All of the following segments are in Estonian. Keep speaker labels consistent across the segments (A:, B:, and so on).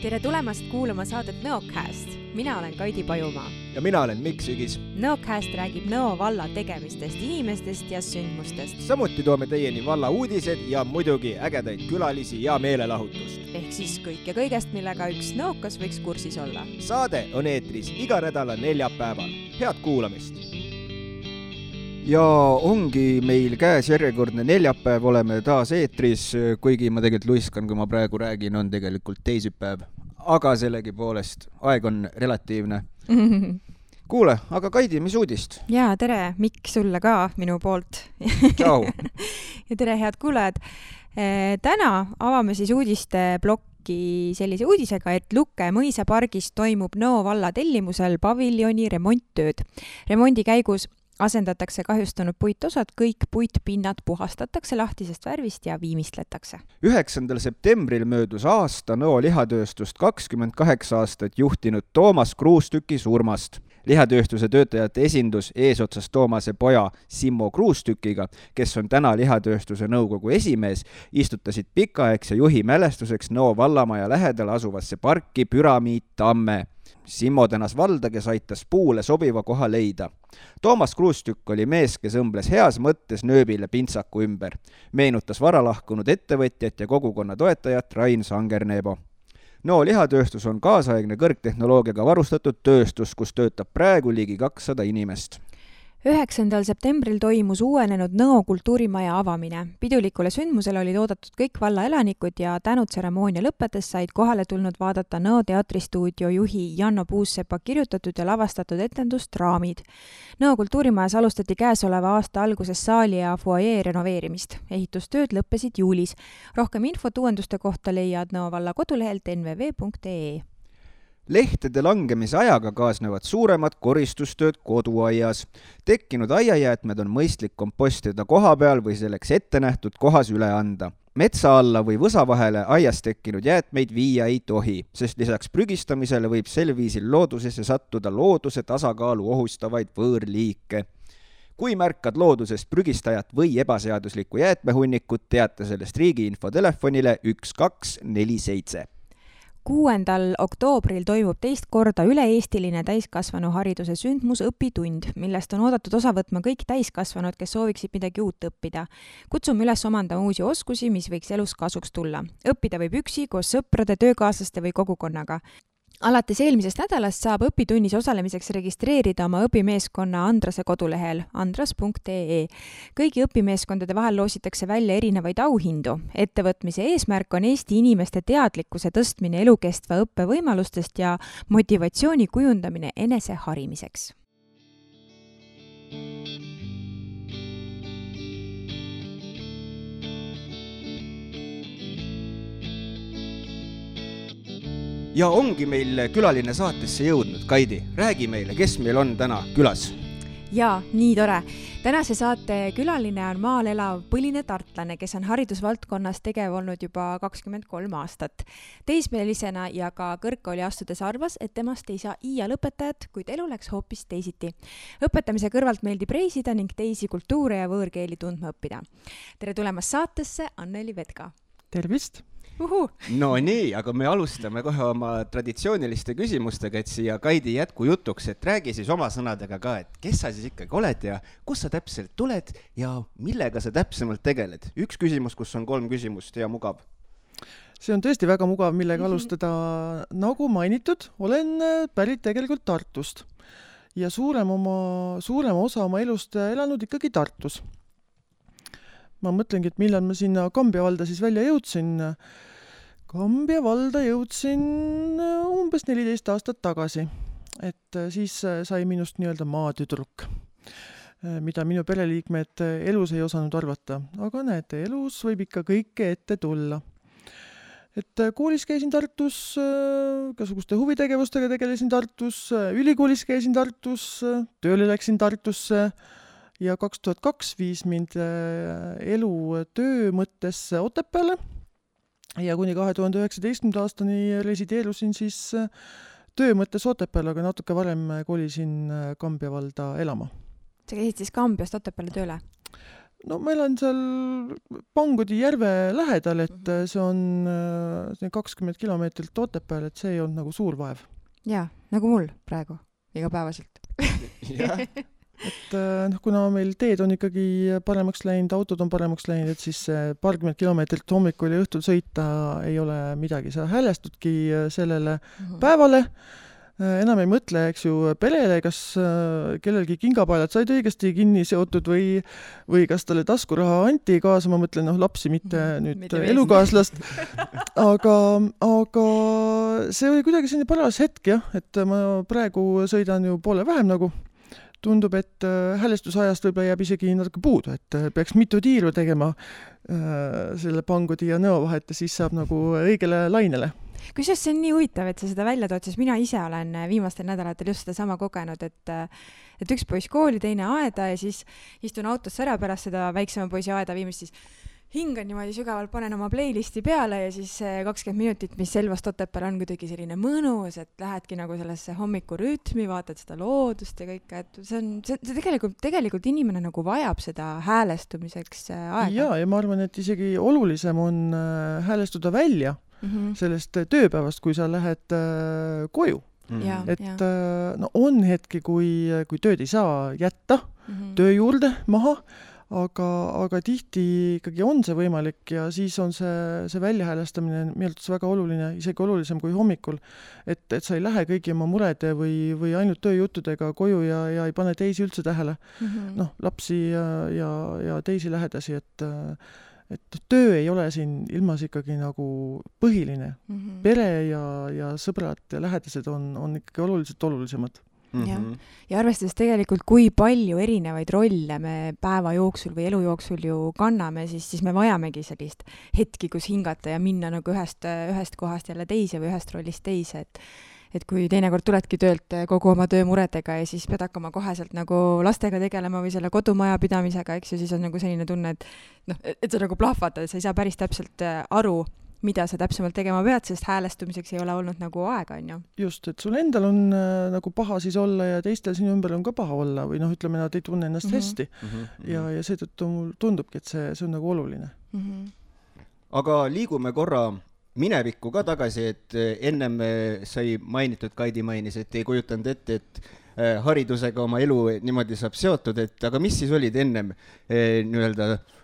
A: tere tulemast kuulama saadet Nõocast. mina olen Kaidi Pajumaa.
B: ja mina olen Mikk Sügis.
A: Nõocast räägib Nõo valla tegemistest, inimestest ja sündmustest.
B: samuti toome teieni valla uudised ja muidugi ägedaid külalisi ja meelelahutust.
A: ehk siis kõike kõigest, millega üks nõokas võiks kursis olla.
B: saade on eetris iga nädala neljapäeval. head kuulamist ja ongi meil käes järjekordne neljapäev, oleme taas eetris, kuigi ma tegelikult luiskan, kui ma praegu räägin, on tegelikult teisipäev. aga sellegipoolest, aeg on relatiivne kuule, aga Kaidi, mis uudist?
A: jaa, tere, Mikk, sulle ka minu poolt
B: tšau
A: ja tere, head kuulajad. täna avame siis uudisteplokki sellise uudisega, et Lukke mõisapargis toimub Nõo valla tellimusel paviljoni remonttööd. remondi käigus asendatakse kahjustunud puitosad, kõik puitpinnad puhastatakse lahtisest värvist ja viimistletakse.
B: üheksandal septembril möödus aasta Nõo lihatööstust kakskümmend kaheksa aastat juhtinud Toomas Kruustüki surmast lihatööstuse töötajate esindus eesotsas Toomase poja Simmo Kruustükiga, kes on täna lihatööstuse nõukogu esimees, istutasid pikaaegse juhi mälestuseks Nõo vallamaja lähedal asuvasse parki Püramiid Tamme Simmo tänas valda, kes aitas puule sobiva koha leida. Toomas Kruustükk oli mees, kes õmbles heas mõttes nööbile pintsaku ümber. meenutas varalahkunud ettevõtjat ja kogukonna toetajat Rain Sangerneebo. Nõo lihatööstus on kaasaegne kõrgtehnoloogiaga varustatud tööstus, kus töötab praegu ligi kakssada inimest
A: üheksandal septembril toimus uuenenud Nõo kultuurimaja avamine. pidulikule sündmusele olid oodatud kõik valla elanikud ja tänutseremoonia lõppedes said kohale tulnud vaadata Nõo teatristuudio juhi Janno Puussepa kirjutatud ja lavastatud etendust Raamid. Nõo kultuurimajas alustati käesoleva aasta alguses saali ja fuajee renoveerimist. ehitustööd lõppesid juulis. rohkem infot uuenduste kohta leiad Nõo valla kodulehelt nvv.ee
B: lehtede langemise ajaga kaasnevad suuremad koristustööd koduaias. tekkinud aiajäätmed on mõistlik kompostida koha peal või selleks ette nähtud kohas üle anda. metsa alla või võsa vahele aias tekkinud jäätmeid viia ei tohi, sest lisaks prügistamisele võib sel viisil loodusesse sattuda looduse tasakaalu ohustavaid võõrliike kui märkad looduses prügistajat või ebaseaduslikku jäätmehunnikut, teata sellest riigi infotelefonile üks kaks neli seitse
A: kuuendal oktoobril toimub teist korda üle-eestiline täiskasvanuhariduse sündmus Õpitund, millest on oodatud osa võtma kõik täiskasvanud, kes sooviksid midagi uut õppida. kutsume üles omandama uusi oskusi, mis võiks elus kasuks tulla. õppida võib üksi, koos sõprade, töökaaslaste või kogukonnaga alates eelmisest nädalast saab õpitunnis osalemiseks registreerida oma õpimeeskonna Andrase kodulehel andras.ee. kõigi õpimeeskondade vahel loositakse välja erinevaid auhindu. ettevõtmise eesmärk on Eesti inimeste teadlikkuse tõstmine elukestva õppe võimalustest ja motivatsiooni kujundamine eneseharimiseks
B: ja ongi meil külaline saatesse jõudnud, Kaidi, räägi meile, kes meil on täna külas?
A: jaa, nii tore. tänase saate külaline on maal elav põline tartlane, kes on haridusvaldkonnas tegev olnud juba kakskümmend kolm aastat. teismelisena ja ka kõrgkooli astudes arvas, et temast ei saa iial õpetajat, kuid elu läks hoopis teisiti. õpetamise kõrvalt meeldib reisida ning teisi kultuure ja võõrkeeli tundma õppida. tere tulemast saatesse, Anneli Vedka!
C: tervist!
B: No nii, aga me alustame kohe oma traditsiooniliste küsimustega, et siia Kaidi jätkujutuks, et räägi siis oma sõnadega ka, et kes sa siis ikkagi oled ja kust sa täpselt tuled ja millega sa täpsemalt tegeled. üks küsimus, kus on kolm küsimust, hea mugav.
C: see on tõesti väga mugav, millega mhm. alustada. nagu mainitud, olen äh, pärit tegelikult Tartust ja suurem oma, suurema osa oma elust elanud ikkagi Tartus ma mõtlengi, et millal ma sinna Kambja valda siis välja jõudsin Kambja valda jõudsin äh, umbes neliteist aastat tagasi. et äh, siis äh, sai minust nii-öelda maatüdruk, mida minu pereliikmed elus ei osanud arvata, aga näete, elus võib ikka kõike ette tulla. et koolis käisin Tartus, igasuguste huvitegevustega tegelesin Tartus, ülikoolis käisin Tartus, tööle läksin Tartusse ja kaks tuhat kaks viis mind elu töö mõttes Otepääle ja kuni kahe tuhande üheksateistkümnenda aastani resideerusin siis äh, töö mõttes Otepääl, aga natuke varem kolisin äh, Kambja valda elama.
A: sa käisid siis Kambjast Otepääle tööle?
C: no ma elan seal Pangodi järve lähedal, et
A: Mhm.
C: see on äh, kakskümmend kilomeetrit Otepääl, et see ei olnud nagu suur vaev.
A: jaa, nagu mul praegu, igapäevaselt.
B: jah,
C: et äh, noh, kuna meil teed on ikkagi paremaks läinud, autod on paremaks läinud, et siis paarkümmend kilomeetrit hommikul ja õhtul sõita ei ole midagi, sa häälestudki äh, sellele
A: Mhm.
C: päevale, enam ei mõtle, eks ju, perele, kas äh, kellelgi kingapaelad said õigesti kinni seotud või, või kas talle taskuraha anti kaasa, ma mõtlen noh, lapsi, mitte
A: Mhm,
C: nüüd
A: mitte
C: elukaaslast. aga, aga see oli kuidagi selline paras hetk jah, et ma praegu sõidan ju poole vähem nagu. Tundub, et äh, häälestusajast võib-olla jääb isegi natuke puudu, et äh, peaks mitu tiiru tegema äh, selle Pangodi ja Nõo vahet ja siis saab nagu õigele lainele.
A: Kusjuures see on nii huvitav, et sa seda välja tood, sest mina ise olen äh, viimastel nädalatel just sedasama kogenud, et äh, et üks poiss kooli, teine aeda ja siis istun autosse ära pärast seda väiksema poisi aeda viimist, siis hingan niimoodi sügavalt, panen oma playlisti peale ja siis see kakskümmend minutit, mis Selvast Otepääl on kuidagi selline mõnus, et lähedki nagu sellesse hommikurütmi, vaatad seda loodust ja kõike, et see on, see, see tegelikult, tegelikult inimene nagu vajab seda häälestumiseks äh, aega.
C: ja, ja ma arvan, et isegi olulisem on äh, häälestuda välja
A: mm -hmm.
C: sellest äh, tööpäevast, kui sa lähed äh, koju.
A: Jaa.
C: et
A: Jaa.
C: äh, no on hetki, kui, kui tööd ei saa jätta
A: mm -hmm.
C: töö juurde maha, aga, aga tihti ikkagi on see võimalik ja siis on see, see väljahäälestamine arvates väga oluline, isegi olulisem kui hommikul. et, et sa ei lähe kõigi oma murede või, või ainult tööjuttudega koju ja, ja ei pane teisi üldse tähele.
A: mm -hmm.
C: noh, lapsi ja, ja, ja teisi lähedasi, et et töö ei ole siin ilmas ikkagi nagu põhiline.
A: mm -hmm.
C: pere ja, ja sõbrad ja lähedased on, on ikkagi oluliselt olulisemad.
A: Jah. ja arvestades tegelikult, kui palju erinevaid rolle me päeva jooksul või elu jooksul ju kanname, siis, siis me vajamegi sellist hetki, kus hingata ja minna nagu ühest, ühest kohast jälle teise või ühest rollist teise, et et kui teinekord tuledki töölt kogu oma töömuredega ja siis pead hakkama koheselt nagu lastega tegelema või selle kodumajapidamisega, eks ju, siis on nagu selline tunne, et noh, et sa nagu plahvatad, sa ei saa päris täpselt äh, aru, mida sa täpsemalt tegema pead, sest häälestumiseks ei ole olnud nagu aega, on ju.
C: just, et sul endal on äh, nagu paha siis olla ja teistel sinu ümber on ka paha olla või noh, ütleme, nad ei tunne ennast mm
A: Mhm.
C: -hmm. hästi mm -hmm. ja, ja seetõttu mul tundubki, et see, see on nagu oluline.
A: Mm -hmm.
B: aga liigume korra minevikku ka tagasi, et eh, ennem eh, sai mainitud, Kaidi mainis, et ei kujutanud ette, et eh, haridusega oma elu niimoodi saab seotud, et aga mis siis olid ennem eh,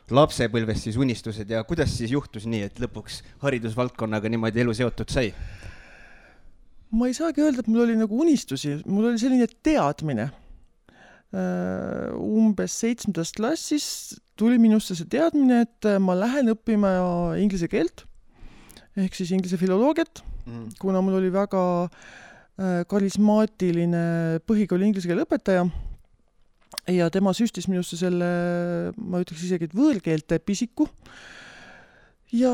B: nii-öelda lapsepõlves siis unistused ja kuidas siis juhtus nii, et lõpuks haridusvaldkonnaga niimoodi elu seotud sai?
C: ma ei saagi öelda, et mul oli nagu unistusi, mul oli selline teadmine. umbes seitsmendas klassis tuli minusse see teadmine, et ma lähen õppima inglise keelt ehk siis inglise filoloogiat, kuna mul oli väga äh, karismaatiline põhikooli inglise keele õpetaja ja tema süstis minusse selle, ma ütleks isegi, et võõrkeelte pisiku. ja,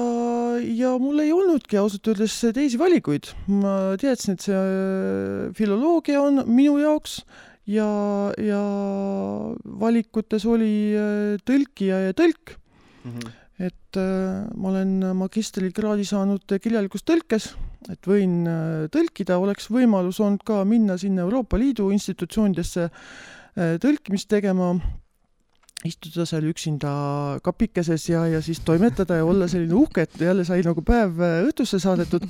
C: ja mul ei olnudki ausalt öeldes teisi valikuid. ma teadsin, et see äh, filoloogia on minu jaoks ja, ja valikutes oli äh, tõlkija ja tõlk
B: Mm -hmm.
C: et äh, ma olen magistrikraadi saanud kirjalikus tõlkes, et võin äh, tõlkida, oleks võimalus olnud ka minna sinna Euroopa Liidu institutsioonidesse äh, tõlkimist tegema, istuda seal üksinda kapikeses ja, ja siis toimetada ja olla selline uhke, et jälle sai nagu päev äh, õhtusse saadetud.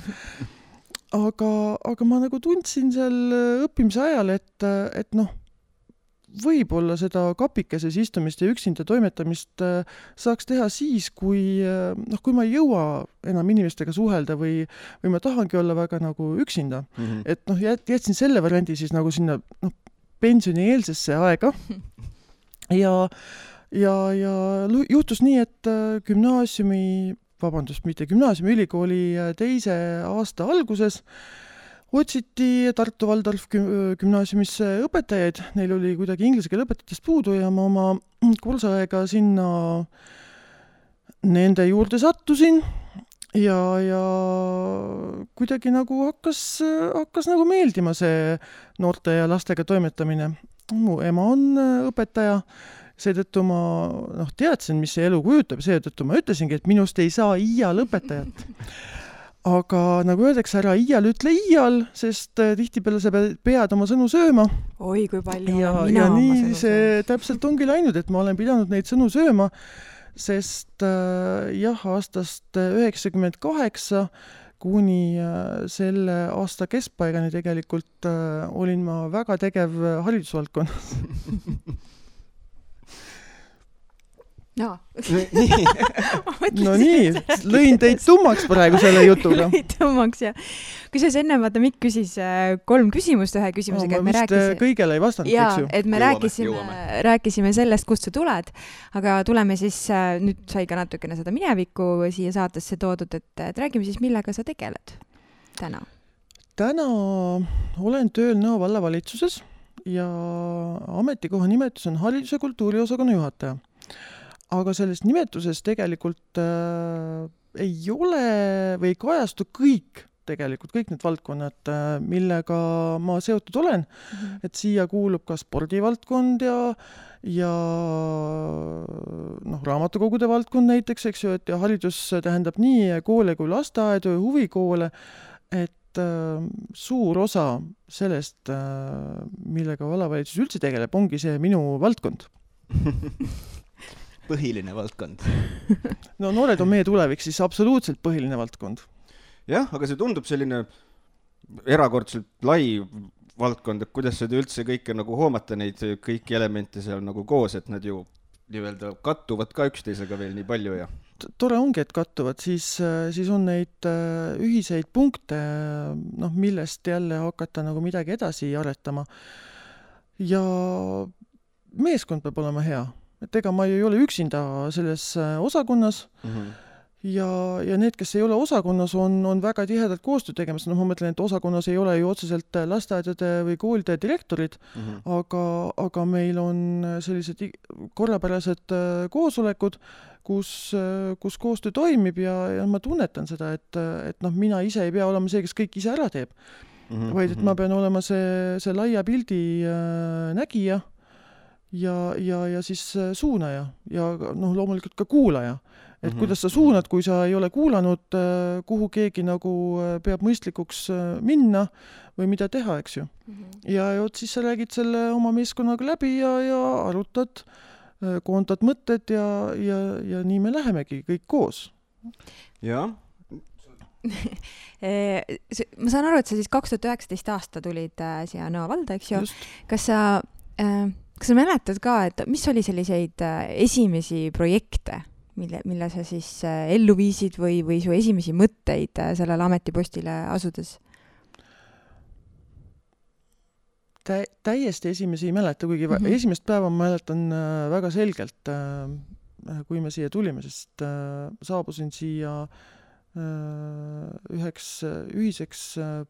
C: aga, aga ma nagu tundsin seal äh, õppimise ajal, et, et noh, võib-olla seda kapikeses istumist ja üksinda toimetamist äh, saaks teha siis, kui äh, noh, kui ma ei jõua enam inimestega suhelda või, või ma tahangi olla väga nagu üksinda
B: Mm -hmm.
C: et noh, jät-, jätsin selle variandi siis nagu sinna noh, pensionieelsesse aega. Ja, ja, ja juhtus nii, et äh, gümnaasiumi, vabandust, mitte gümnaasiumi, ülikooli äh, teise aasta alguses otsiti Tartu Waldorf güm- gümnaasiumisse õpetajaid, neil oli kuidagi inglise keele õpetajatest puudu ja ma oma kursusaega sinna nende juurde sattusin ja, ja kuidagi nagu hakkas, hakkas nagu meeldima see noorte ja lastega toimetamine. mu ema on äh, õpetaja, seetõttu ma noh, teadsin, mis see elu kujutab, seetõttu ma ütlesingi, et minust ei saa iial õpetajat. aga nagu öeldakse, ära iial ütle iial, sest äh, tihtipeale sa pead, pead oma sõnu sööma
A: oi kui palju
C: ja,
A: olen mina
C: ja
A: oma sõnu
C: see täpselt ongi läinud, et ma olen pidanud neid sõnu sööma, sest äh, jah, aastast üheksakümmend kaheksa kuni äh, selle aasta keskpaigani tegelikult äh, olin ma väga tegev haridusvaldkonnas
A: jaa
B: nii,
C: no nii, lõin teid tummaks praegu selle jutuga.
A: tõmbaks ja kusjuures enne vaata Mikk küsis äh, kolm küsimust ühe küsimusega, et me
C: vist äh,
A: rääkisime
C: kõigele ei vastanud, eks ju?,
A: et me
B: Jõuame,
A: rääkisime rääkisime sellest, kust sa tuled, aga tuleme siis, nüüd sai ka natukene seda minevikku siia saatesse toodud, et, et räägime siis, millega sa tegeled täna.
C: täna olen tööl Nõo vallavalitsuses ja ametikoha nimetus on hariduse kultuuriosakonna juhataja. Aga selles nimetuses tegelikult äh, ei ole või ei kajastu kõik tegelikult kõik need valdkonnad, millega ma seotud olen, et siia kuulub ka spordivaldkond ja ja noh, raamatukogude valdkond näiteks, eks ju, et ja haridus tähendab nii koole kui lasteaedu ja huvikoole, et äh, suur osa sellest äh,, millega vallavalitsus üldse tegeleb, ongi see minu valdkond.
B: põhiline valdkond.
C: no noored on meie tulevik, siis absoluutselt põhiline valdkond.
B: jah, aga see tundub selline erakordselt lai valdkond, et kuidas seda üldse kõike nagu hoomata, neid kõiki elemente seal nagu koos, et nad ju nii-öelda kattuvad ka üksteisega veel nii palju ja.
C: tore ongi, et kattuvad, siis, siis on neid äh, ühiseid punkte, noh, millest jälle hakata nagu midagi edasi aretama. ja meeskond peab olema hea, et ega ma ei ole üksinda selles äh, osakonnas. Ja, ja need, kes ei ole osakonnas, on, on väga tihedalt koostööd tegemas, noh, ma mõtlen, et osakonnas ei ole ju otseselt lasteaedade või koolide direktorid, aga, aga meil on sellised i- korrapärased äh, koosolekud, kus, kus koostöö toimib ja, ja ma tunnetan seda, et, et noh, mina ise ei pea olema see, kes kõik ise ära teeb, vaid et ma pean olema see, see laia pildi äh, nägija ja, ja, ja siis äh, suunaja ja noh, loomulikult ka kuulaja. et
B: Mhm.
C: kuidas sa suunad, kui sa ei ole kuulanud, kuhu keegi nagu äh, peab mõistlikuks äh, minna või mida teha, eks ju. ja, ja vot siis sa räägid selle oma meeskonnaga läbi ja, ja arutad, koondad mõtted ja, ja, ja nii me lähemegi kõik koos.
B: jah,
A: ma saan aru, et sa siis kaks tuhat üheksateist aasta tulid äh, siia Nõo valda, eks ju. kas sa äh,, kas sa mäletad ka, et mis oli selliseid äh, esimesi projekte, mille, mille sa siis äh, ellu viisid või, või su esimesi mõtteid äh, sellele ametipostile asudes?
C: tä-, täiesti esimesi ei mäleta, kuigi mm. -hmm. esimest päeva ma mäletan väga selgelt kui me siia tulime, sest saabusin siia üheks ühiseks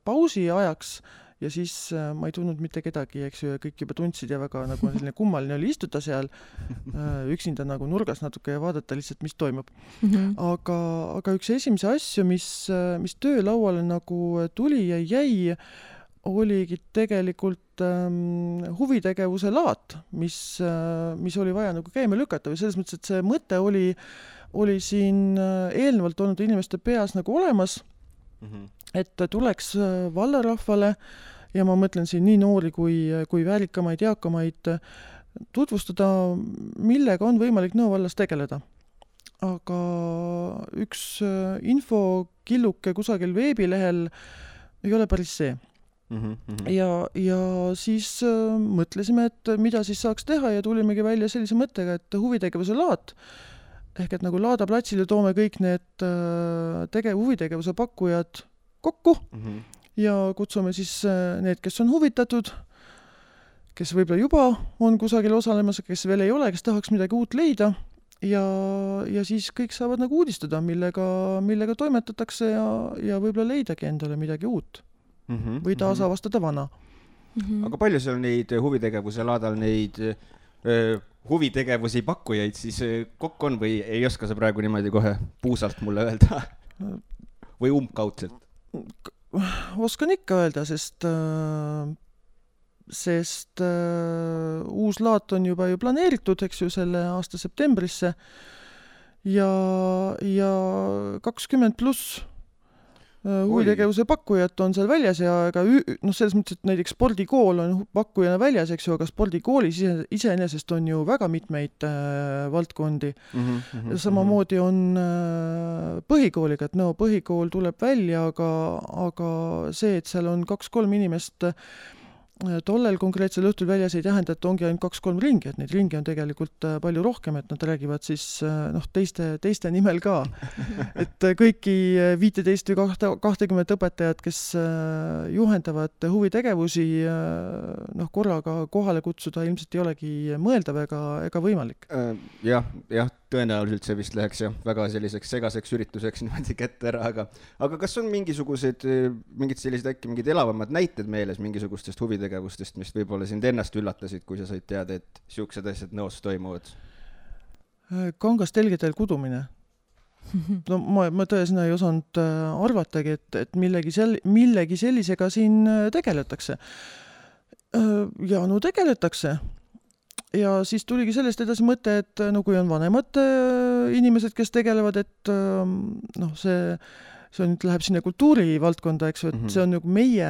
C: pausi ajaks ja siis äh, ma ei tundnud mitte kedagi, eks ju, ja kõik juba tundsid ja väga nagu selline kummaline oli istuda seal äh, üksinda nagu nurgas natuke ja vaadata lihtsalt, mis toimub. aga, aga üks esimesi asju, mis, mis töölauale nagu tuli ja jäi, oligi tegelikult ähm, huvitegevuse laat, mis äh,, mis oli vaja nagu käima lükata või selles mõttes, et see mõte oli, oli siin äh, eelnevalt olnud inimeste peas nagu olemas, et tuleks äh, vallarahvale ja ma mõtlen siin nii noori kui, kui väärikamaid, eakamaid tutvustada, millega on võimalik Nõo vallas tegeleda. aga üks äh, infokilluke kusagil veebilehel ei ole päris see. ja, ja siis äh, mõtlesime, et mida siis saaks teha ja tulimegi välja sellise mõttega, et huvitegevuse laat ehk et nagu Laada platsile toome kõik need äh, tegev, huvitegevuse pakkujad kokku ja kutsume siis äh, need, kes on huvitatud, kes võib-olla juba on kusagil osalemas, kes veel ei ole, kes tahaks midagi uut leida ja, ja siis kõik saavad nagu uudistada, millega, millega toimetatakse ja, ja võib-olla leidagi endale midagi uut või taasavastada vana.
A: Mhm.
B: aga palju seal neid huvitegevuse laadal neid öö, huvitegevusi pakkujaid siis öö, kokku on või ei oska sa praegu niimoodi kohe puusalt mulle öelda? või umbkaudselt?
C: Oskan ikka öelda, sest äh, sest äh, uus laat on juba ju planeeritud, eks ju, selle aasta septembrisse. Ja, ja kakskümmend pluss huvitegevuse pakkujat on seal väljas ja ega noh, selles mõttes, et näiteks spordikool on pakkujana väljas, eks ju, aga spordikoolis ise, iseenesest on ju väga mitmeid äh, valdkondi mm. -hmm, samamoodi on äh, põhikooliga, et no põhikool tuleb välja, aga, aga see, et seal on kaks-kolm inimest äh, tollel konkreetsel õhtul väljas ei tähenda, et ongi ainult kaks-kolm ringi, et neid ringe on tegelikult äh, palju rohkem, et nad räägivad siis äh, noh, teiste, teiste nimel ka. et äh, kõiki viiteist või kahte, kahtekümmet õpetajat, kes juhendavad huvitegevusi, noh, korraga kohale kutsuda ilmselt ei olegi mõeldav ega, ega võimalik
B: ja,. jah, jah tõenäoliselt see vist läheks jah, väga selliseks segaseks ürituseks niimoodi kätte ära, aga aga kas on mingisugused, mingid sellised äkki mingid elavamad näited meeles mingisugustest huvitegevustest, mis võib-olla sind ennast üllatasid, kui sa said teada, et niisugused asjad Nõos toimuvad?
C: kangastelgedel kudumine no ma, ma tõesõna ei osanud äh, arvatagi, et, et millegi sel-, millegi sellisega siin äh, tegeletakse. Äh, ja no tegeletakse ja siis tuligi sellest edasi mõte, et no kui on vanemad äh, inimesed, kes tegelevad, et ähm, noh, see, see nüüd läheb sinna kultuurivaldkonda, eks ju, et mm -hmm. see on nagu meie,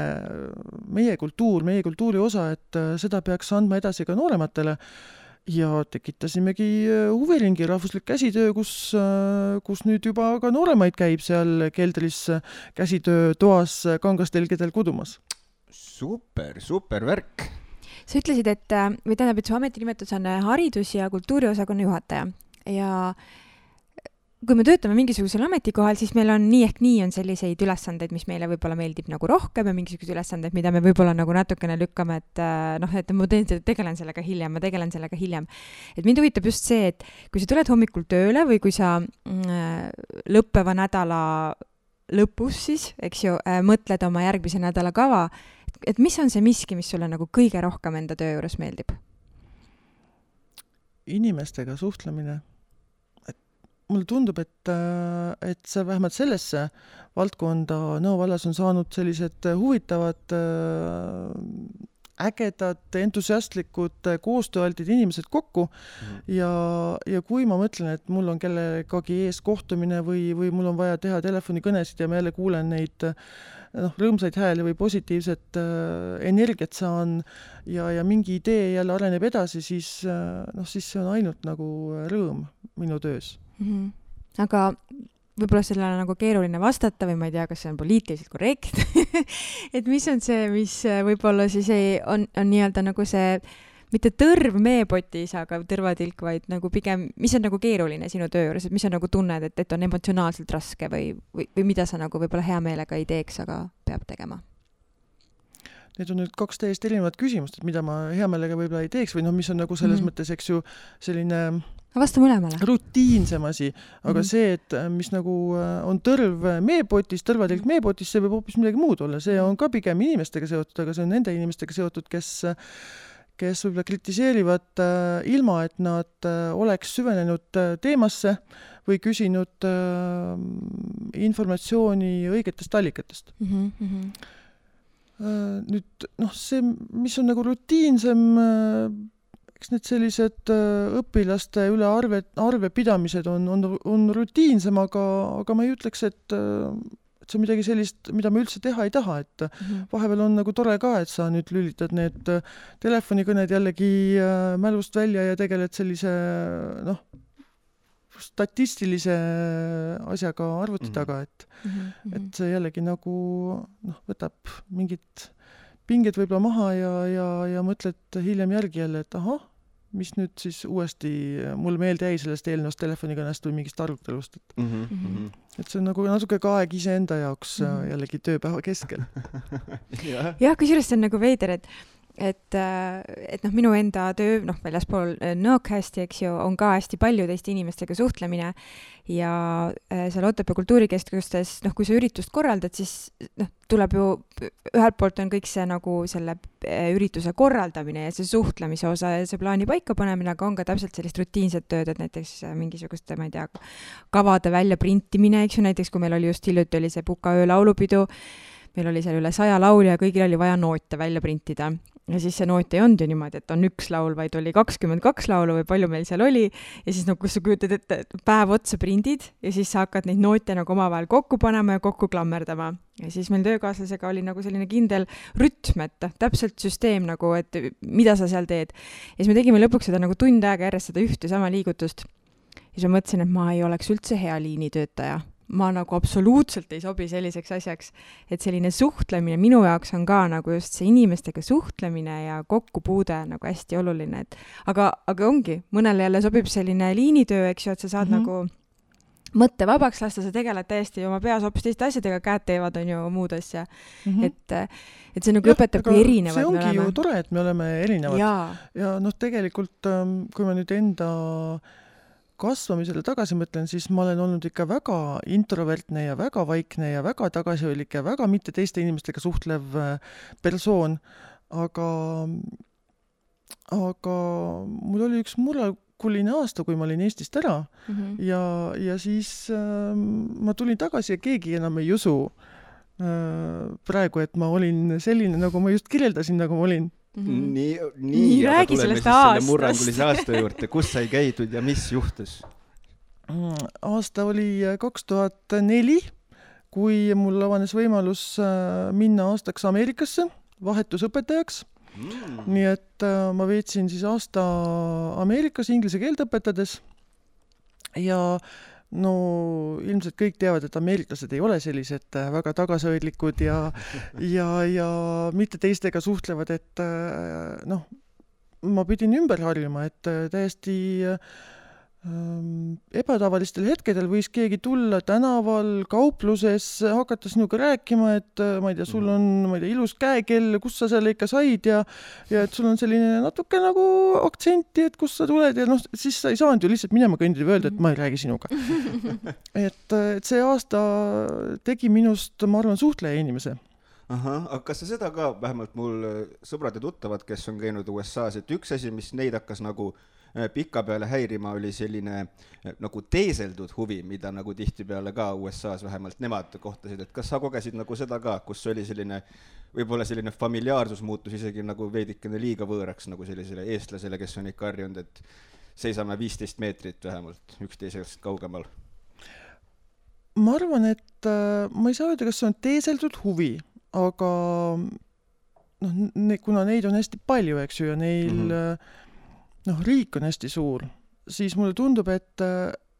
C: meie kultuur, meie kultuuri osa, et äh, seda peaks andma edasi ka noorematele ja tekitasimegi äh, huviringi Rahvuslik Käsitöö, kus, kus nüüd juba ka nooremaid käib seal keldris käsitöötoas kangastelgedel kudumas.
B: super, super värk
A: sa ütlesid, et äh, või tähendab, et su ametinimetus on äh, haridus- ja kultuuriosakonna juhataja ja kui me töötame mingisugusel ametikohal, siis meil on nii ehk nii on selliseid ülesandeid, mis meile võib-olla meeldib nagu rohkem ja mingisuguseid ülesandeid, mida me võib-olla nagu natukene lükkame, et äh, noh, et ma teen tegelen sellega hiljem, ma tegelen sellega hiljem. et mind huvitab just see, et kui sa tuled hommikul tööle või kui sa mm, lõppeva nädala lõpus siis, eks ju äh,, mõtled oma järgmise nädala kava, et mis on see miski, mis sulle nagu kõige rohkem enda töö juures meeldib?
C: inimestega suhtlemine. et mulle tundub, et, äh, et see vähemalt sellesse valdkonda Nõo vallas on saanud sellised huvitavad äh, ägedad, entusiastlikud, koostööaltid inimesed kokku mm ja, ja kui ma mõtlen, et mul on kellegagi ees kohtumine või, või mul on vaja teha telefonikõnesid ja ma jälle kuulen neid noh, rõõmsaid hääli või positiivset äh, energiat saan ja, ja mingi idee jälle areneb edasi, siis äh, noh, siis see on ainult nagu rõõm minu töös mm.
A: -hmm. aga võib-olla sellele nagu keeruline vastata või ma ei tea, kas see on poliitiliselt korrektne et mis on see, mis võib-olla siis ei, on, on nii-öelda nagu see mitte tõrv meepotis, aga tõrvatilk, vaid nagu pigem, mis on nagu keeruline sinu töö juures, et mis sa nagu tunned, et, et on emotsionaalselt raske või, või, või mida sa nagu võib-olla hea meelega ei teeks, aga peab tegema?
C: Need on nüüd kaks täiesti erinevat küsimust, et mida ma hea meelega võib-olla ei teeks või noh, mis on nagu selles mm -hmm. mõttes, eks ju, selline
A: vasta mõlemale.
C: rutiinsem asi, aga mm -hmm. see, et mis nagu äh, on tõrv meepotis, tõrvatilk meepotis, see võib hoopis midagi muud olla, see on ka pigem inimestega seotud, aga see on nende inimestega seotud, kes kes võib-olla kritiseerivad äh, ilma, et nad äh, oleks süvenenud äh, teemasse või küsinud informatsiooni õigetest allikatest mm. -hmm. Nüüd noh, see, mis on nagu rutiinsem eks need sellised õpilaste üle arve, arvepidamised on, on, on rutiinsem, aga, aga ma ei ütleks, et et see on midagi sellist, mida ma üldse teha ei taha, et mm -hmm. vahepeal on nagu tore ka, et sa nüüd lülitad need äh, telefonikõned jällegi äh, mälust välja ja tegeled sellise noh, statistilise asjaga arvuti mm -hmm. taga, et mm, -hmm. et see jällegi nagu noh, võtab mingid pinged võib-olla maha ja, ja, ja mõtled hiljem järgi jälle, et ahah, mis nüüd siis uuesti mul meelde jäi sellest eelnevast telefonikõnest või mingist arutelust, et mm -hmm. et see on nagu natuke ka aeg iseenda jaoks mm -hmm. jällegi tööpäeva keskel
A: jah, kusjuures see on nagu veider, et et, äh, et noh, minu enda töö, noh, väljaspool äh, Nõokasti, eks ju, on ka hästi palju teiste inimestega suhtlemine. Ja äh, seal Otepää kultuurikeskustes, noh, kui sa üritust korraldad, siis noh, tuleb ju, ühelt poolt on kõik see nagu selle ürituse korraldamine ja see suhtlemise osa ja see plaani paikapanemine, aga on ka täpselt sellist rutiinset tööd, et näiteks mingisuguste, ma ei tea, kavade väljaprintimine, eks ju, näiteks kui meil oli just hiljuti oli see Puka öö laulupidu, meil oli seal üle saja laulja ja kõigil oli vaja noote välja printida ja siis see noot ei olnud ju niimoodi, et on üks laul, vaid oli kakskümmend kaks laulu või palju meil seal oli ja siis no kus sa kujutad ette, et päev otsa prindid ja siis sa hakkad neid noote nagu omavahel kokku panema ja kokku klammerdama. ja siis meil töökaaslasega oli nagu selline kindel rütm, et täpselt süsteem nagu, et mida sa seal teed. ja siis me tegime lõpuks seda nagu tund aega järjest seda ühte sama liigutust. ja siis ma mõtlesin, et ma ei oleks üldse hea liinitöötaja ma nagu absoluutselt ei sobi selliseks asjaks, et selline suhtlemine minu jaoks on ka nagu just see inimestega suhtlemine ja kokkupuude nagu hästi oluline, et aga, aga ongi, mõnele jälle sobib selline liinitöö, eks ju, et sa saad mm -hmm. nagu mõtte vabaks lasta, sa tegeled täiesti oma peas hoopis teiste asjadega, käed teevad, on ju, muud asja mm. -hmm. et, et see nagu ja, õpetab, kui erinevad
C: me oleme.
A: see ongi
C: ju tore, et me oleme erinevad. ja, ja noh, tegelikult ähm, kui ma nüüd enda äh, kasvamisele tagasi mõtlen, siis ma olen olnud ikka väga introvertne ja väga vaikne ja väga tagasihoidlik ja väga mitte teiste inimestega suhtlev äh, persoon, aga, aga mul oli üks murranguline aasta, kui ma olin Eestist ära. Mm -hmm. ja, ja siis äh, ma tulin tagasi ja keegi enam ei usu äh, praegu, et ma olin selline, nagu ma just kirjeldasin, nagu ma olin
B: Mm -hmm. nii, nii, nii, aga tuleme siis aastast. selle murrangulise aasta juurde, kus sai käidud ja mis juhtus?
C: Mm, aasta oli äh, kaks tuhat neli, kui mul avanes võimalus äh, minna aastaks Ameerikasse vahetusõpetajaks mm.. nii et äh, ma veetsin siis aasta Ameerikas inglise keelt õpetades ja no ilmselt kõik teavad, et ameeriklased ei ole sellised äh, väga tagasihoidlikud ja ja, ja mitte teistega suhtlevad, et äh, noh, ma pidin ümber harjuma, et äh, täiesti ebatavalistel hetkedel võis keegi tulla tänaval, kaupluses, hakata sinuga rääkima, et ma ei tea, sul on, ma ei tea, ilus käekell, kust sa selle ikka said ja ja et sul on selline natuke nagu aktsenti, et kust sa tuled ja noh, siis sa ei saanud ju lihtsalt minema kõndida ja öelda, et ma ei räägi sinuga. et, et see aasta tegi minust, ma arvan, suhtleja inimese
B: ahah, aga kas sa seda ka, vähemalt mul sõbrad ja tuttavad, kes on käinud USA-s, et üks asi, mis neid hakkas nagu äh, Äh, pikapeale häirima, oli selline äh, nagu teeseldud huvi, mida nagu tihtipeale ka USA-s vähemalt nemad kohtasid, et kas sa kogesid nagu seda ka, kus oli selline võib-olla selline familiaarsus muutus isegi nagu veidikene liiga võõraks nagu sellisele eestlasele, kes on ikka harjunud, et seisame viisteist meetrit vähemalt üksteisest kaugemal?
C: ma arvan, et äh, ma ei saa öelda, kas see on teeseldud huvi, aga noh, kuna neid on hästi palju, eks ju, ja neil mm -hmm noh, riik on hästi suur, siis mulle tundub, et,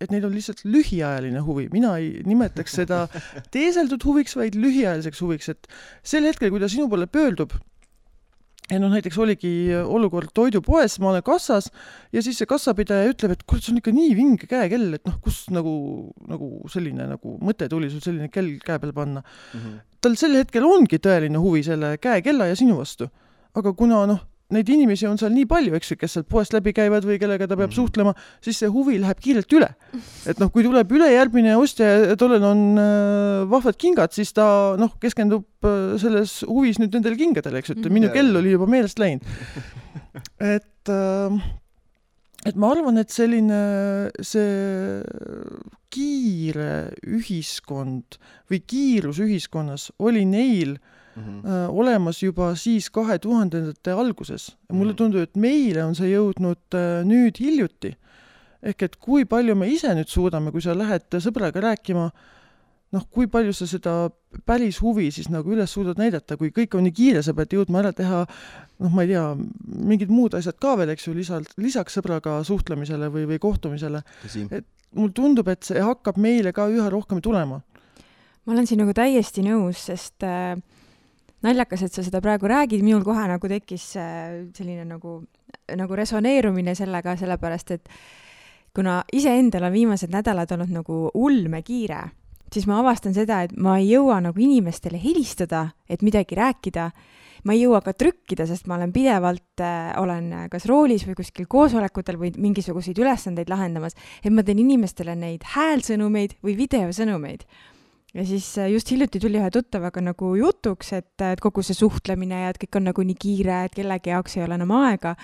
C: et neil on lihtsalt lühiajaline huvi, mina ei nimetaks seda teeseldud huviks, vaid lühiajaliseks huviks, et sel hetkel, kui ta sinu poole pöördub, ja noh, näiteks oligi olukord toidupoes, ma olen kassas ja siis see kassapidaja ütleb, et kuule, sul on ikka nii vinge käekell, et noh, kus nagu, nagu selline nagu mõte tuli sul selline kell käe peale panna mm. -hmm. tal sel hetkel ongi tõeline huvi selle käekella ja sinu vastu. aga kuna noh, neid inimesi on seal nii palju, eks ju, kes sealt poest läbi käivad või kellega ta peab mm suhtlema, siis see huvi läheb kiirelt üle. et noh, kui tuleb ülejärgmine ostja ja tollel on äh, vahvad kingad, siis ta noh, keskendub äh, selles huvis nüüd nendele kingadele, eks ju, et minu kell oli juba meelest läinud. et äh, et ma arvan, et selline see kiire ühiskond või kiirus ühiskonnas oli neil äh, mm -hmm. olemas juba siis kahe tuhandendate alguses. mulle mhm. tundub, et meile on see jõudnud äh, nüüd hiljuti. ehk et kui palju me ise nüüd suudame, kui sa lähed sõbraga rääkima, noh, kui palju sa seda päris huvi siis nagu üles suudad näidata, kui kõik on nii kiire, sa pead jõudma ära teha noh, ma ei tea, mingid muud asjad ka veel, eks ju, lisalt, lisaks sõbraga suhtlemisele või, või kohtumisele. et mulle tundub, et see hakkab meile ka üha rohkem tulema.
A: ma olen siin nagu täiesti nõus, sest äh, naljakas, et sa seda praegu räägid, minul kohe nagu tekkis äh, selline nagu, nagu resoneerumine sellega, sellepärast et kuna iseendal on viimased nädalad olnud nagu ulmekiire, siis ma avastan seda, et ma ei jõua nagu inimestele helistada, et midagi rääkida, ma ei jõua ka trükkida, sest ma olen pidevalt äh,, olen kas roolis või kuskil koosolekutel või mingisuguseid ülesandeid lahendamas, et ma teen inimestele neid häälsõnumeid või videosõnumeid ja siis äh, just hiljuti tuli ühe tuttavaga nagu jutuks, et, et kogu see suhtlemine ja et kõik on nagu nii kiire, et kellegi jaoks ei ole enam aega.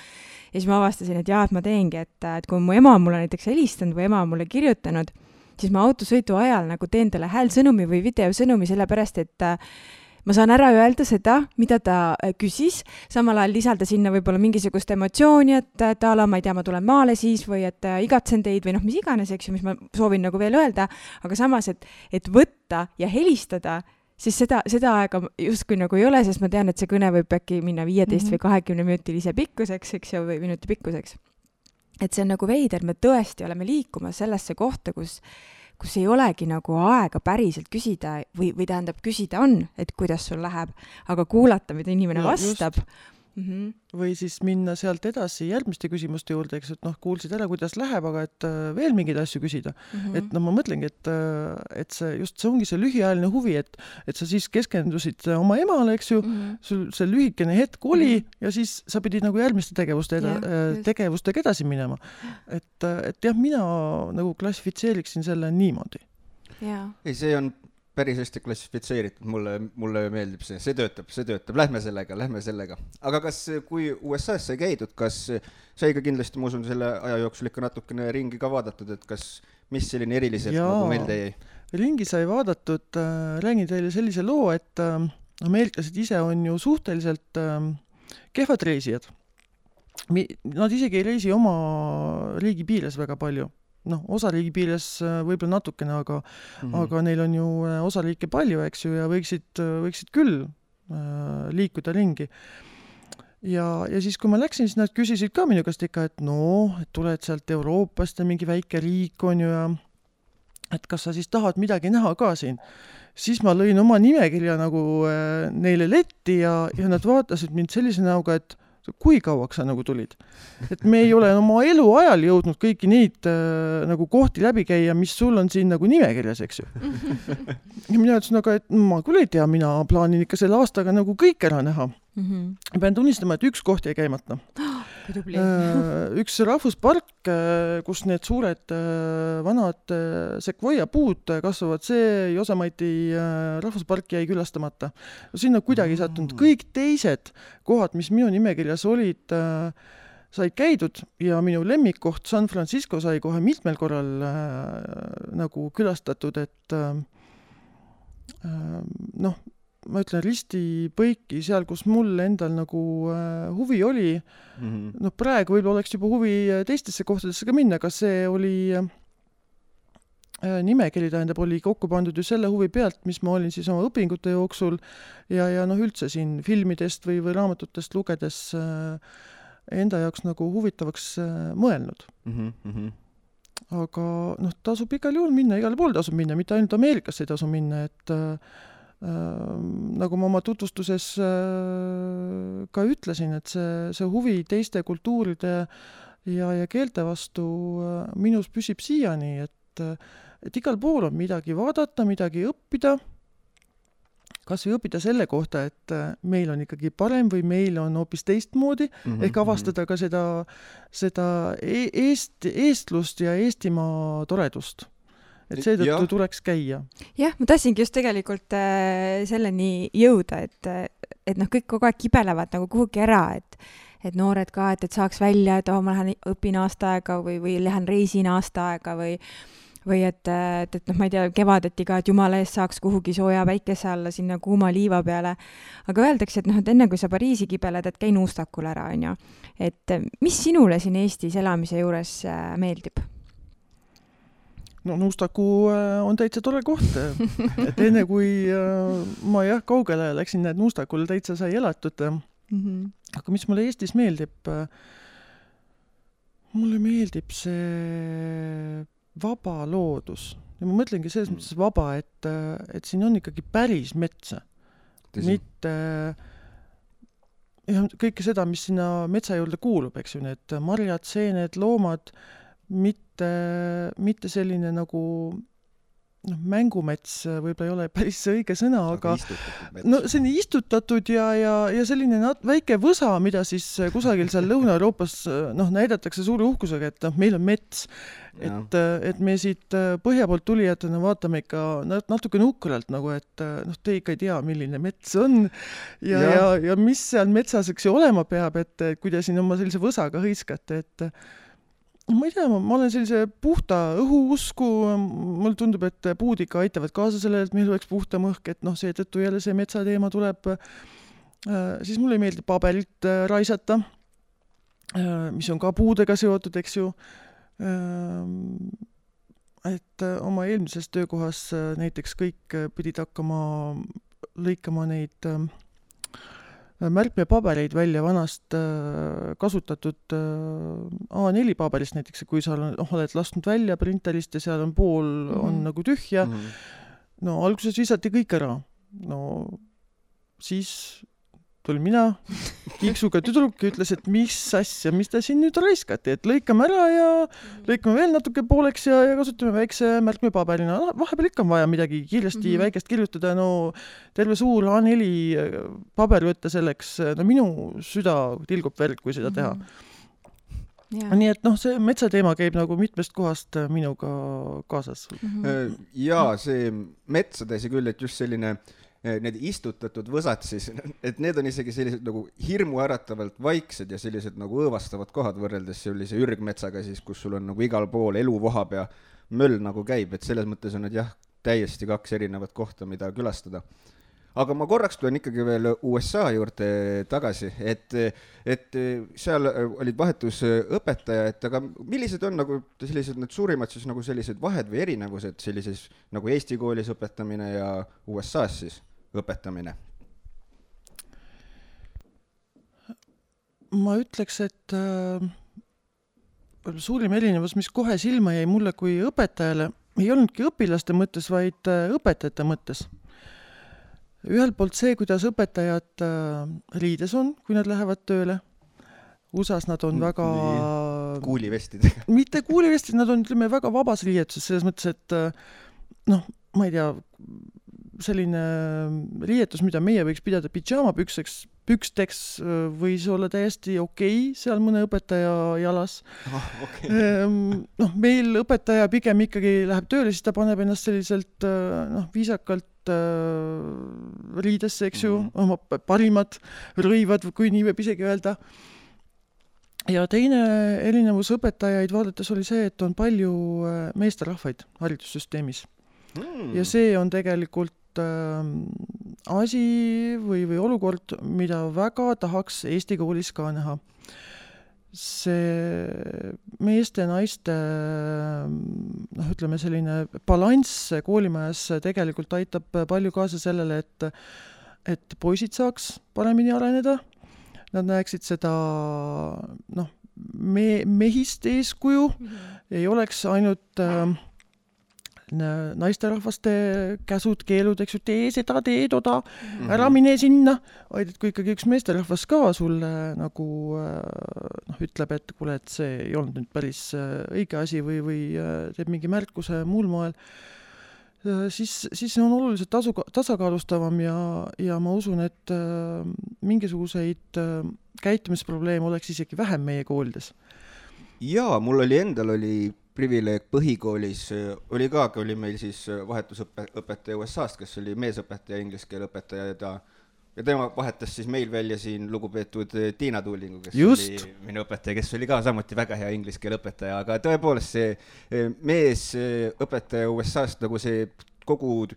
A: ja siis ma avastasin, et jaa, et ma teengi, et, et kui mu ema on mulle näiteks helistanud või ema on mulle kirjutanud, siis ma autosõidu ajal nagu teen talle häälsõnumi või videosõnumi, sellepärast et ma saan ära öelda seda, mida ta äh, küsis, samal ajal lisada sinna võib-olla mingisugust emotsiooni, et, et a la ma ei tea, ma tulen maale siis või et äh, igatsen teid või noh, mis iganes, eks ju, mis ma soovin nagu veel öelda, aga samas, et, et võtta ja helistada siis seda, seda aega justkui nagu ei ole, sest ma tean, et see kõne võib äkki minna viieteist mm -hmm. või kahekümne minutilise pikkuseks, eks ju, või minuti pikkuseks. et see on nagu veider, me tõesti oleme liikumas sellesse kohta, kus kus ei olegi nagu aega päriselt küsida või, või tähendab, küsida on, et kuidas sul läheb, aga kuulata, mida inimene no, vastab just
C: mm. -hmm. või siis minna sealt edasi järgmiste küsimuste juurde, eks, et noh, kuulsid ära, kuidas läheb, aga et äh, veel mingeid asju küsida mm. -hmm. et no ma mõtlengi, et, äh, et see just see ongi see lühiajaline huvi, et, et sa siis keskendusid oma emale, eks ju mm, -hmm. sul see lühikene hetk oli mm -hmm. ja siis sa pidid nagu järgmiste tegevuste eda, äh, tegevustega edasi minema. et, et jah, mina nagu klassifitseeriksin selle niimoodi.
B: ei, see on päris hästi klassifitseeritud, mulle, mulle meeldib see, see töötab, see töötab, lähme sellega, lähme sellega. aga kas, kui USA-s sai käidud, kas sai ka kindlasti, ma usun, selle aja jooksul ikka natukene ringi ka vaadatud, et kas, mis selline eriliselt nagu meelde jäi?
C: ringi sai vaadatud äh,, räägin teile sellise loo, et äh, ameeriklased ise on ju suhteliselt äh, kehvad reisijad. Nad isegi ei reisi oma riigi piires väga palju noh, osariigi piires äh, võib-olla natukene, aga mm, -hmm. aga neil on ju äh, osariike palju, eks ju, ja võiksid, äh, võiksid küll äh, liikuda ringi. ja, ja siis, kui ma läksin, siis nad küsisid ka minu käest ikka, et et tuled sealt Euroopast ja mingi väike riik on ju ja et kas sa siis tahad midagi näha ka siin. siis ma lõin oma nimekirja nagu äh, neile letti ja, ja nad vaatasid mind sellise näoga, et kui kauaks sa nagu tulid? et me ei ole oma eluajal jõudnud kõiki neid äh, nagu kohti läbi käia, mis sul on siin nagu nimekirjas, eks ju. ja mina ütlesin, aga et ma küll ei tea, mina plaanin ikka selle aastaga nagu kõik ära näha mm. -hmm. pean tunnistama, et üks koht jäi käimata üks rahvuspark, äh, kus need suured äh, vanad sekvoia puud kasvavad, see Josemati rahvuspark jäi külastamata. sinna kuidagi ei sattunud, kõik teised kohad, mis minu nimekirjas olid, said käidud ja minu lemmikkoht San Francisco sai kohe mitmel korral äh, nagu külastatud, et äh, noh, ma ütlen risti-põiki seal, kus mul endal nagu äh, huvi oli mm -hmm.. noh, praegu võib-olla oleks juba huvi äh, teistesse kohtadesse ka minna, aga see oli äh, nimekiri, tähendab, oli kokku pandud ju selle huvi pealt, mis ma olin siis oma õpingute jooksul ja, ja noh, üldse siin filmidest või, või raamatutest lugedes äh, enda jaoks nagu huvitavaks äh, mõelnud mm. -hmm. aga noh, tasub igal juhul minna, igale poole tasub minna, mitte ainult Ameerikasse ei tasu minna, et äh, nagu ma oma tutvustuses äh, ka ütlesin, et see, see huvi teiste kultuuride ja, ja keelte vastu äh, minus püsib siiani, et, et igal pool on midagi vaadata, midagi õppida, kas või õppida selle kohta, et äh, meil on ikkagi parem või meil on hoopis teistmoodi mm, -hmm. ehk avastada ka seda, seda e eest, eestlust ja Eestimaa toredust et seetõttu tuleks käia.
A: jah, ma tahtsingi just tegelikult äh, selleni jõuda, et, et noh, kõik kogu aeg kibelevad nagu kuhugi ära, et et noored ka, et, et saaks välja, et oh, ma lähen õpin aasta aega või, või lähen reisin aasta aega või või et, et, et noh, ma ei tea, kevadeti ka, et jumala eest saaks kuhugi sooja päikese alla sinna kuuma liiva peale. aga öeldakse, et noh, et enne kui sa Pariisi kibeled, et käi nuustakul ära, onju. et mis sinule siin Eestis elamise juures äh, meeldib?
C: No Nuustaku äh, on täitsa tore koht, et enne kui äh, ma jah, kaugele läksin, näed, Nuustakul täitsa sai elatud mm. -hmm. aga mis mulle Eestis meeldib? Äh, mulle meeldib see vaba loodus ja ma mõtlengi selles mõttes vaba, et, et siin on ikkagi päris metsa, mitte jah, kõike seda, mis sinna metsa juurde kuulub, eks ju, need marjad, seened, loomad mitte, mitte selline nagu noh, mängumets võib-olla ei ole päris see õige sõna, aga no selline istutatud ja, ja, ja selline nat-, väike võsa, mida siis kusagil seal Lõuna-Euroopas noh, näidatakse suure uhkusega, et noh, meil on mets. et, et me siit põhja poolt tulijatena vaatame ikka natuke nukralt nagu, et noh, te ikka ei tea, milline mets on. Ja, ja, ja, ja mis seal metsas, eks ju, olema peab, et kui te siin oma sellise võsaga hõiskate, et ma ei tea, ma olen sellise puhta õhu usku, mulle tundub, et puud ikka aitavad kaasa sellele, et meil oleks puhtam õhk, et noh, seetõttu jälle see metsateema tuleb. siis mulle ei meeldi paberit raisata, mis on ka puudega seotud, eks ju et äh, oma eelmises töökohas äh, näiteks kõik äh, pidid hakkama lõikama neid märkmepabereid välja vanast kasutatud A4 paberist näiteks, kui sa noh, oled lasknud välja printerist ja seal on pool mm -hmm. on nagu tühja mm, -hmm. no alguses visati kõik ära. no siis tulin mina, kiiksuga tüdruk ja ütles, et mis asja, mis te siin nüüd raiskate, et lõikame ära ja lõikame veel natuke pooleks ja, ja kasutame väikse märkmepaberina no,. vahepeal ikka on vaja midagi kiiresti mm -hmm. väikest kirjutada, no terve suur A4 paber võtta selleks, no minu süda tilgub verd, kui seda teha mm. -hmm. Ja. nii et noh, see metsateema käib nagu mitmest kohast minuga kaasas
B: mm. -hmm. ja see metsa tõsi küll, et just selline äh, need istutatud võsad siis, et need on isegi sellised nagu hirmuäratavalt vaiksed ja sellised nagu õõvastavad kohad võrreldes sellise ürgmetsaga siis, kus sul on nagu igal pool elu vohab ja möll nagu käib, et selles mõttes on need jah, täiesti kaks erinevat kohta, mida külastada. aga ma korraks tulen ikkagi veel USA juurde tagasi, et, et seal olid vahetusõpetaja, et aga millised on nagu sellised need suurimad siis nagu sellised vahed või erinevused sellises nagu Eesti koolis õpetamine ja USA-s siis? Õpetamine?
C: ma ütleks, et äh, suurim erinevus, mis kohe silma jäi mulle kui õpetajale, ei olnudki õpilaste mõttes, vaid äh, õpetajate mõttes. ühelt poolt see, kuidas õpetajad äh, riides on, kui nad lähevad tööle. USA-s nad on väga
B: kuulivestidega
C: mitte kuulivestid, nad on, ütleme, väga vabas riietuses, selles mõttes, et äh, noh, ma ei tea, selline riietus, mida meie võiks pidada pidžaamapükseks, püksteks võis olla täiesti okei okay, seal mõne õpetaja jalas
B: oh,. Okay.
C: noh, meil õpetaja pigem ikkagi läheb tööle, siis ta paneb ennast selliselt noh, viisakalt riidesse, eks ju mm, -hmm. oma parimad rõivad, kui nii võib isegi öelda. ja teine erinevus õpetajaid vaadates oli see, et on palju meesterahvaid haridussüsteemis mm.. ja see on tegelikult äh, asi või, või olukord, mida väga tahaks Eesti koolis ka näha. see meeste-naiste noh, ütleme selline balanss koolimajas tegelikult aitab palju kaasa sellele, et et poisid saaks paremini areneda, nad näeksid seda noh, me-, mehist eeskuju mm, -hmm. ei oleks ainult äh, naisterahvaste käsud-keelud, eks ju, tee seda, tee toda mm, -hmm. ära mine sinna, vaid et kui ikkagi üks meesterahvas ka sulle nagu noh, ütleb, et kuule, et see ei olnud nüüd päris äh, õige asi või, või äh, teeb mingi märkuse muul moel, äh, siis, siis see on oluliselt tasu, tasakaalustavam ja, ja ma usun, et mingisuguseid käitumisprobleeme oleks isegi vähem meie koolides.
B: jaa, mul oli endal oli privileeg põhikoolis oli ka, oli meil siis vahetusõpe, õpetaja USA-st, kes oli meesõpetaja, inglise keele õpetaja ja ta ja tema vahetas siis meil välja siin lugupeetud Tiina Tuulingu, kes
C: Just.
B: oli minu õpetaja, kes oli ka samuti väga hea inglise keele õpetaja, aga tõepoolest see meesõpetaja USA-st nagu see kogu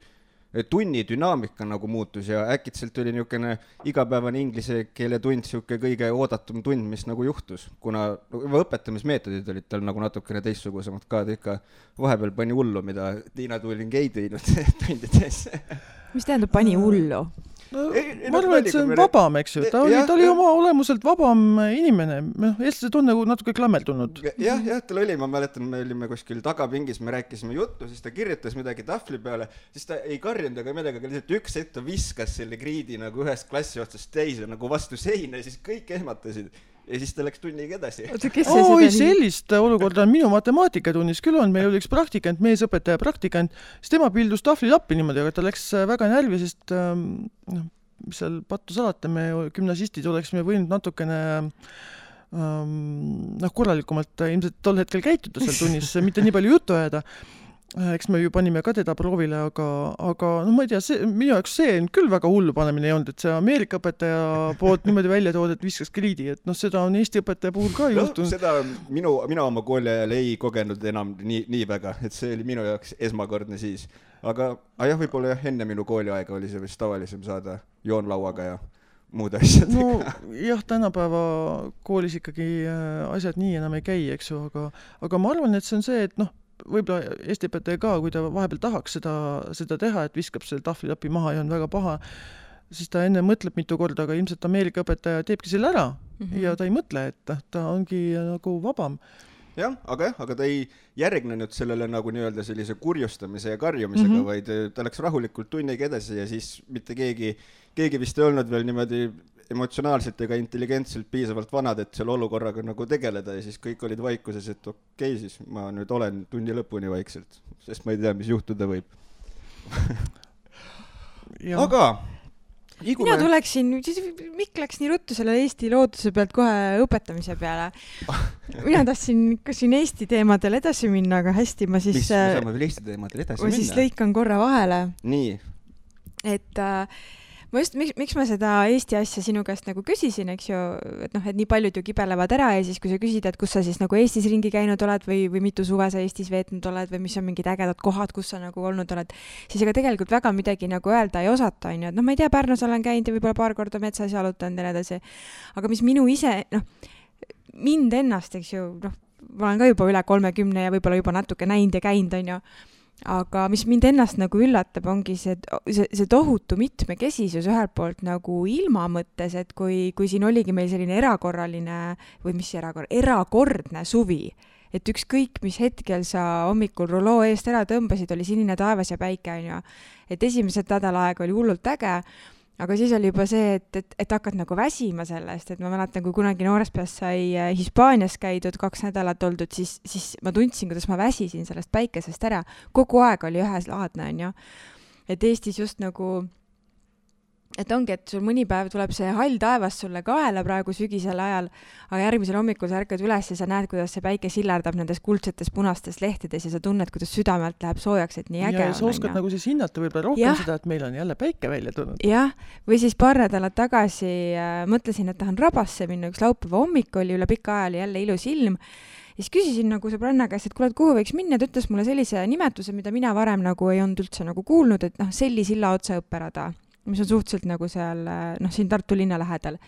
B: tunni dünaamika nagu muutus ja äkitselt oli niisugune igapäevane inglise keele tund niisugune kõige oodatum tund, mis nagu juhtus, kuna õpetamismeetodid olid tal nagu natukene teistsugusemad ka, ta ikka vahepeal pani hullu, mida Tiina Tuuling ei teinud tundides
A: mis tähendab pani hullu?
C: No ei, ma arvan, et see on vabam, eks ju, ta oli, ta oli oma olemuselt vabam inimene, noh, eestlased on nagu natuke klammerdunud.
B: jah, jah, tal oli, ma mäletan, me olime kuskil tagapingis, me rääkisime juttu, siis ta kirjutas midagi tahvli peale, siis ta ei karjunud ega midagi, aga lihtsalt üks hetk ta viskas selle kriidi nagu ühest klassi otsast teise nagu vastu seina ja siis kõik ehmatasid ja siis ta läks tunniga edasi.
C: oi, sellist olukorda on minu matemaatikatunnis küll olnud, meil oli üks praktikant, meesõpetaja praktikant, siis tema pildus tahvlilappi niimoodi, aga ta läks äh, väga närvi, sest ähm, noh, mis seal pattu salata, me gümnasistid oleksime võinud natukene ähm, noh, korralikumalt ilmselt tol hetkel käituda seal tunnis, mitte nii palju juttu ajada. Äh, eks me ju panime ka teda proovile, aga, aga no ma ei tea, see, minu jaoks see on küll väga hullu panemine ei olnud, et see Ameerika õpetaja poolt niimoodi välja toodud, et viskas kriidi, et noh, seda on Eesti õpetaja puhul ka
B: no,
C: juhtunud.
B: seda minu, mina oma kooli ajal ei kogenud enam nii, nii väga, et see oli minu jaoks esmakordne siis. aga, aga jah, võib-olla jah, enne minu kooliaega oli see vist tavalisem saada joonlauaga ja muud asjad.
C: no jah, tänapäeva koolis ikkagi äh, asjad nii enam ei käi, eks ju, aga, aga ma arvan, et see on see, et noh, võib-olla Eesti õpetaja ka, kui ta vahepeal tahaks seda, seda teha, et viskab selle tahvlilapi maha ja on väga paha, siis ta enne mõtleb mitu korda, aga ilmselt Ameerika õpetaja teebki selle ära mm -hmm. ja ta ei mõtle, et noh, ta ongi nagu vabam
B: jah, aga jah, aga ta ei järgnenud sellele nagu nii-öelda sellise kurjustamise ja karjumisega mm, -hmm. vaid ta läks rahulikult tunniga edasi ja siis mitte keegi, keegi vist ei olnud veel niimoodi emotsionaalselt ega intelligentselt piisavalt vanad, et selle olukorraga nagu tegeleda ja siis kõik olid vaikuses, et okei okay,, siis ma nüüd olen tunni lõpuni vaikselt, sest ma ei tea, mis juhtuda võib aga
A: Igume... mina tuleksin, Mikk läks nii ruttu selle Eesti looduse pealt kohe õpetamise peale. mina tahtsin ikka siin Eesti teemadel edasi minna, aga hästi, ma siis.
B: mis, me saame veel Eesti teemadel edasi
A: minna? ma siis lõikan korra vahele.
B: nii.
A: et äh, ma just, miks, miks ma seda Eesti asja sinu käest nagu küsisin, eks ju, et noh, et nii paljud ju kibelevad ära ja siis, kui sa küsid, et kus sa siis nagu Eestis ringi käinud oled või, või mitu suve sa Eestis veetnud oled või mis on mingid ägedad kohad, kus sa nagu olnud oled, siis ega tegelikult väga midagi nagu öelda ei osata, on ju, et noh, ma ei tea, Pärnus olen käinud ja võib-olla paar korda metsas jalutanud ja nii edasi. aga mis minu ise, noh, mind ennast, eks ju, noh, ma olen ka juba üle kolmekümne ja võib-olla juba natuke näinud ja käinud, on ju aga mis mind ennast nagu üllatab, ongi see, see, see tohutu mitmekesisus ühelt poolt nagu ilma mõttes, et kui, kui siin oligi meil selline erakorraline või mis erakor-, erakordne suvi, et ükskõik, mis hetkel sa hommikul ruloo eest ära tõmbasid, oli sinine taevas ja päike, on ju. et esimesed nädal aega oli hullult äge aga siis oli juba see, et, et, et hakkad nagu väsima sellest, et ma mäletan, kui kunagi noores peas sai äh, Hispaanias käidud, kaks nädalat oldud, siis, siis ma tundsin, kuidas ma väsisin sellest päikesest ära. kogu aeg oli üheslaadne, onju. et Eestis just nagu et ongi, et sul mõni päev tuleb see hall taevas sulle kaela praegu sügisel ajal, aga järgmisel hommikul sa ärkad üles ja sa näed, kuidas see päike sillerdab nendes kuldsetes punastes lehtedes ja sa tunned, kuidas südamelt läheb soojaks, et nii äge
C: ja, on. sa oskad nagu siis hinnata võib-olla rohkem ja. seda, et meil on jälle päike välja tulnud.
A: jah, või siis paar nädalat tagasi äh, mõtlesin, et tahan rabasse minna, üks laupäeva hommik oli, üle pika aja oli jälle ilus ilm ja siis küsisin nagu sõbranna käest, et kuule, et kuhu võiks minna, ta ütles mulle sellise nimetuse, mida mina varem nagu ei olnud üldse nagu kuulnud, et noh, Selli silla otsa õperada mis on suhteliselt nagu seal noh, siin Tartu linna lähedal.